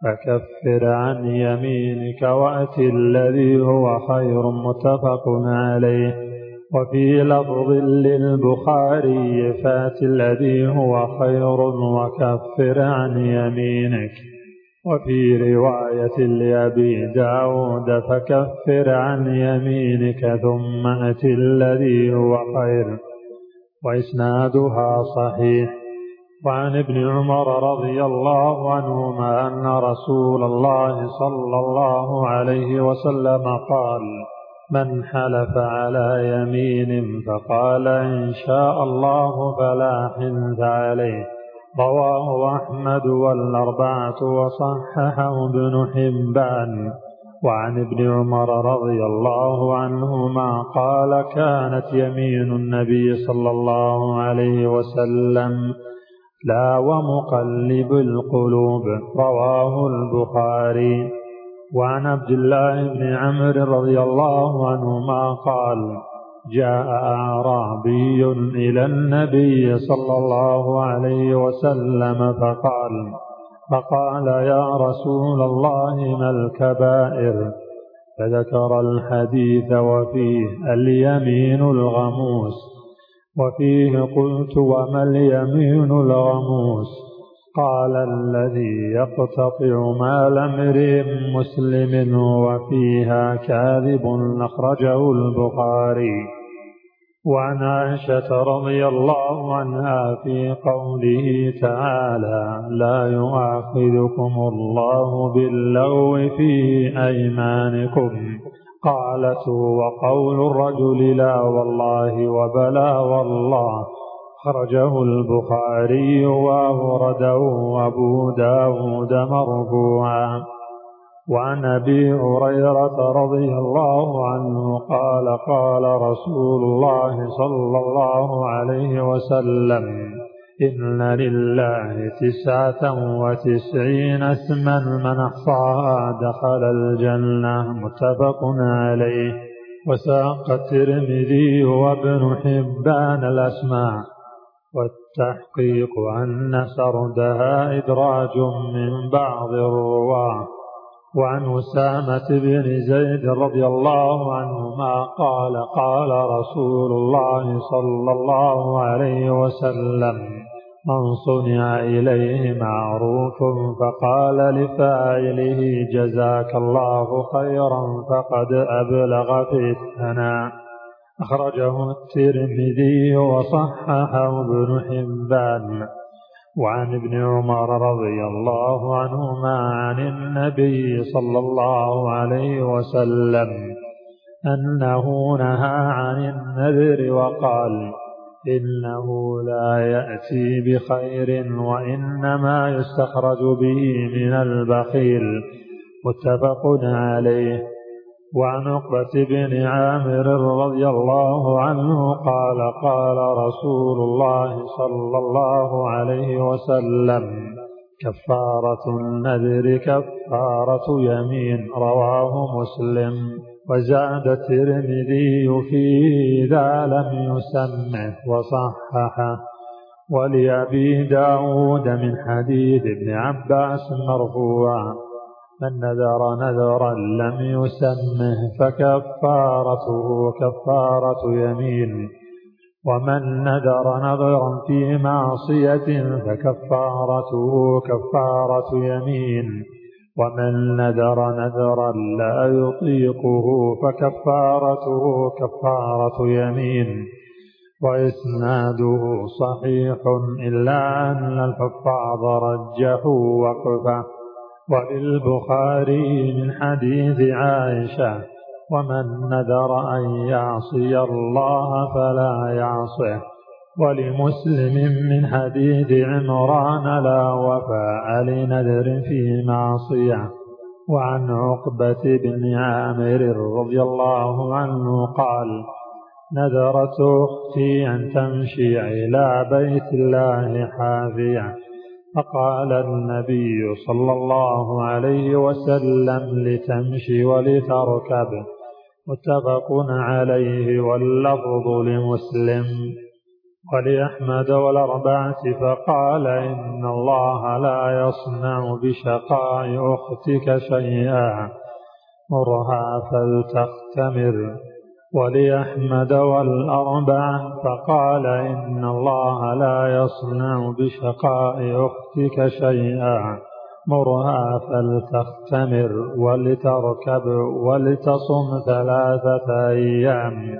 فكفر عن يمينك وأت الذي هو خير متفق عليه. وفي لفظ للبخاري فات الذي هو خير وكفر عن يمينك. وفي رواية لأبي داود فكفر عن يمينك ثم أت الذي هو خير. وإسنادها صحيح. وعن ابن عمر رضي الله عنهما أن رسول الله صلى الله عليه وسلم قال من حلف على يمين فقال إن شاء الله فلا حنث عليه. رواه أحمد والأربعة وصححه ابن حبان. وعن ابن عمر رضي الله عنهما قال كانت يمين النبي صلى الله عليه وسلم لا ومقلب القلوب. رواه البخاري. وعن عبد الله بن عمرو رضي الله عنهما قال جاء أعرابي إلى النبي صلى الله عليه وسلم فقال فقال يا رسول الله ما الكبائر؟ فذكر الحديث وفيه اليمين الغموس وفيه قلت وما اليمين الغموس؟ قال الذي يقتطع مال امرئ مسلم وفيها كاذب أخرجه البخاري. وعن عائشة رضي الله عنها في قوله تعالى لا يؤاخذكم الله باللغو في أيمانكم قالت وقول الرجل لا والله وبلا والله خرجه البخاري وأورده أبو داود مرفوعا. وعن أبي هريرة رضي الله عنه قال قال رسول الله صلى الله عليه وسلم إن لله تسعة وتسعين اسما من أحصاها دخل الجنة متفق عليه وساق الترمذي وابن حبان الأسماء والتحقيق أن سردها إدراج من بعض الرواة وعن أسامة بن زيد رضي الله عنهما قال قال رسول الله صلى الله عليه وسلم من صنع إليه معروف فقال لفاعله جزاك الله خيرا فقد أبلغ في الثناء أخرجه الترمذي وصححه ابن حبان. وعن ابن عمر رضي الله عنهما عن النبي صلى الله عليه وسلم أنه نهى عن النذر وقال إنه لا يأتي بخير وإنما يستخرج به من البخيل متفق عليه. وعن عقبة بن عامر رضي الله عنه قال قال رسول الله صلى الله عليه وسلم كفارة النذر كفارة يمين رواه مسلم. وزاد الترمذي في ذا لم يسمه وصححه. ولأبي داود من حديث ابن عباس مرفوعا. من نذر نذرا لم يسمه فكفارته كفارة يمين. ومن نذر نذرا في معصية فكفارته كفارة يمين. ومن نذر نذرا لا يطيقه فكفارته كفارة يمين. وإسناده صحيح إلا أن الحفاظ رجحوا وقفه. وللبخاري من حديث عائشة ومن نذر أن يعصي الله فلا يعصه. ولمسلم من حديث عمران لا وفاء لنذر في معصية. وعن عقبة بن عامر رضي الله عنه قال نذرت أختي أن تمشي إلى بيت الله حافية. فقال النبي صلى الله عليه وسلم لتمشي ولتركب متفق عليه واللفظ لمسلم. ولأحمد والأربعة فقال إن الله لا يصنع بشقاء أختك شيئا. مرها فلتختمر. ولأحمد والأربعة فقال إن الله لا يصنع بشقاء أختك شيئا. مرها فلتختمر ولتركب ولتصم ثلاثة أيام.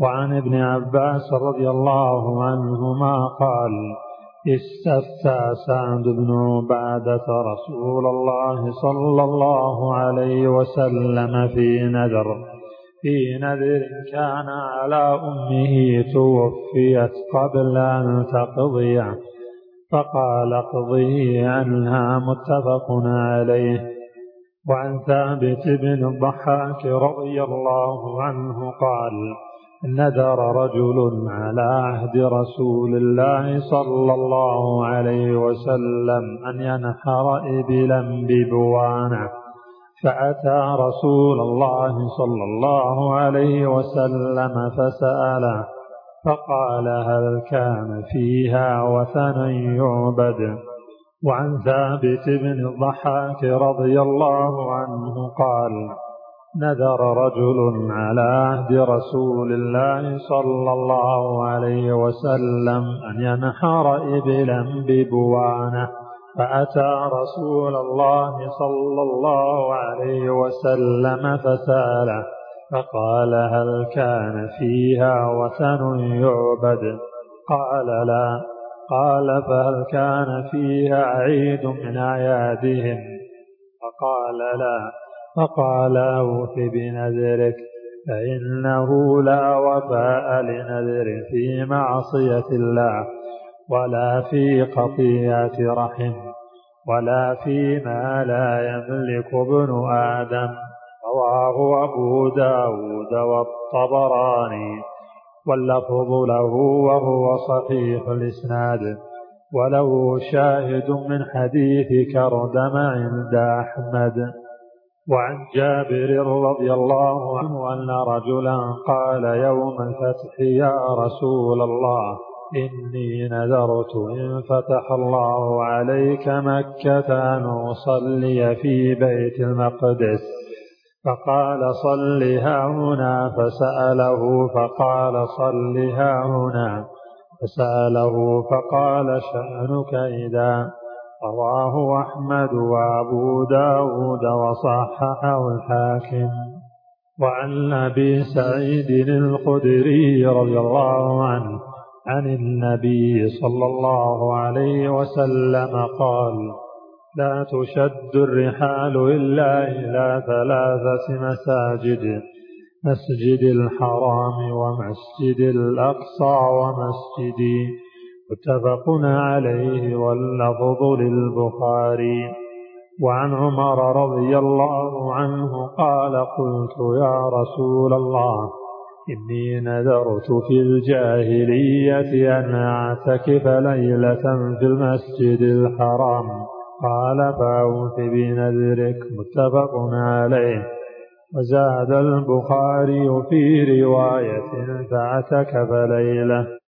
وعن ابن عباس رضي الله عنهما قال استفتى سعد بن عبادة رسول الله صلى الله عليه وسلم في نذر. في نذر كان على أمه توفيت قبل أن تقضي فقال اقضي عنها متفق عليه. وعن ثابت بن الضحاك رضي الله عنه قال نذر رجل على عهد رسول الله صلى الله عليه وسلم أن ينحر إبلا ببوانة. فأتى رسول الله صلى الله عليه وسلم فسأله فقال هل كان فيها وثن يعبد؟ وعن ثابت بن الضحاك رضي الله عنه قال نذر رجل على عهد رسول الله صلى الله عليه وسلم أن ينحر إبلا ببوانة. فأتى رسول الله صلى الله عليه وسلم فسأله فقال هل كان فيها وثن يعبد؟ قال لا. قال فهل كان فيها عيد من أعيادهم؟ فقال لا. فقال أوف بنذرك فإنه لا وفاء لنذر في معصية الله ولا في قطيعة رحم ولا فيما لا يملك ابن آدم رواه أبو داود والطبراني واللفظ له وهو صحيح الإسناد وله شاهد من حديث كردم عند أحمد. وعن جابر رضي الله عنه أن رجلا قال يوم الفتح يا رسول الله إني نذرت إن فتح الله عليك مكة أن أصلي في بيت المقدس. فقال صلها هنا. فسأله فقال صلها هنا. فسأله فقال شأنك إذا. رواه أحمد وأبو داود وصححه الحاكم. وعن أبي سعيد الخدري رضي الله عنه عن النبي صلى الله عليه وسلم قال لا تشد الرحال إلا إلى ثلاثة مساجد مسجد الحرام ومسجد الأقصى ومسجدي متفق عليه واللفظ للبخاري. وعن عمر رضي الله عنه قال قلت يا رسول الله إني نذرت في الجاهلية أن أعتكف ليلة في المسجد الحرام. قال فأوف بنذرك متفق عليه. وزاد البخاري في رواية فأعتكف ليلة.